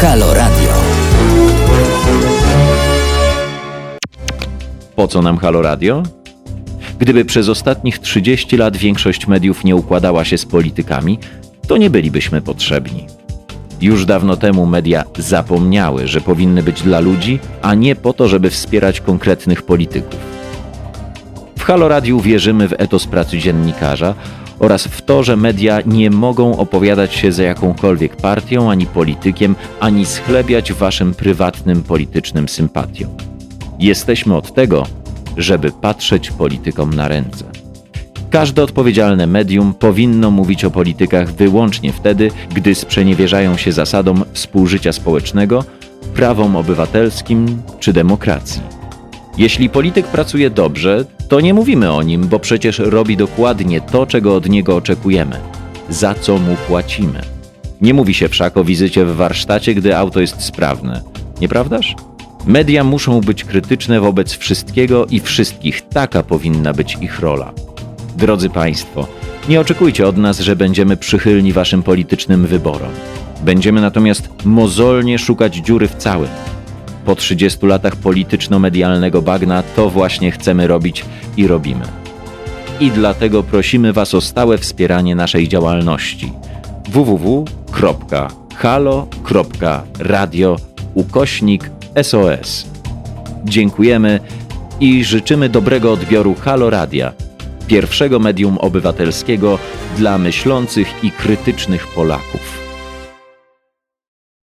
Halo Po co nam Halo Radio? Gdyby przez ostatnich 30 lat większość mediów nie układała się z politykami, to nie bylibyśmy potrzebni. Już dawno temu media zapomniały, że powinny być dla ludzi, a nie po to, żeby wspierać konkretnych polityków. W Halo Radiu wierzymy w etos pracy dziennikarza oraz w to, że media nie mogą opowiadać się za jakąkolwiek partią ani politykiem, ani schlebiać waszym prywatnym politycznym sympatiom. Jesteśmy od tego, żeby patrzeć politykom na ręce. Każde odpowiedzialne medium powinno mówić o politykach wyłącznie wtedy, gdy sprzeniewierzają się zasadom współżycia społecznego, prawom obywatelskim czy demokracji. Jeśli polityk pracuje dobrze, to nie mówimy o nim, bo przecież robi dokładnie to, czego od niego oczekujemy, za co mu płacimy. Nie mówi się wszak o wizycie w warsztacie, gdy auto jest sprawne, nieprawdaż? Media muszą być krytyczne wobec wszystkiego i wszystkich. Taka powinna być ich rola. Drodzy Państwo, nie oczekujcie od nas, że będziemy przychylni Waszym politycznym wyborom. Będziemy natomiast mozolnie szukać dziury w całym. Po 30 latach polityczno-medialnego bagna to właśnie chcemy robić i robimy. I dlatego prosimy Was o stałe wspieranie naszej działalności www.halo.radio ukośnik SOS. Dziękujemy i życzymy dobrego odbioru Halo Radia, pierwszego medium obywatelskiego dla myślących i krytycznych Polaków.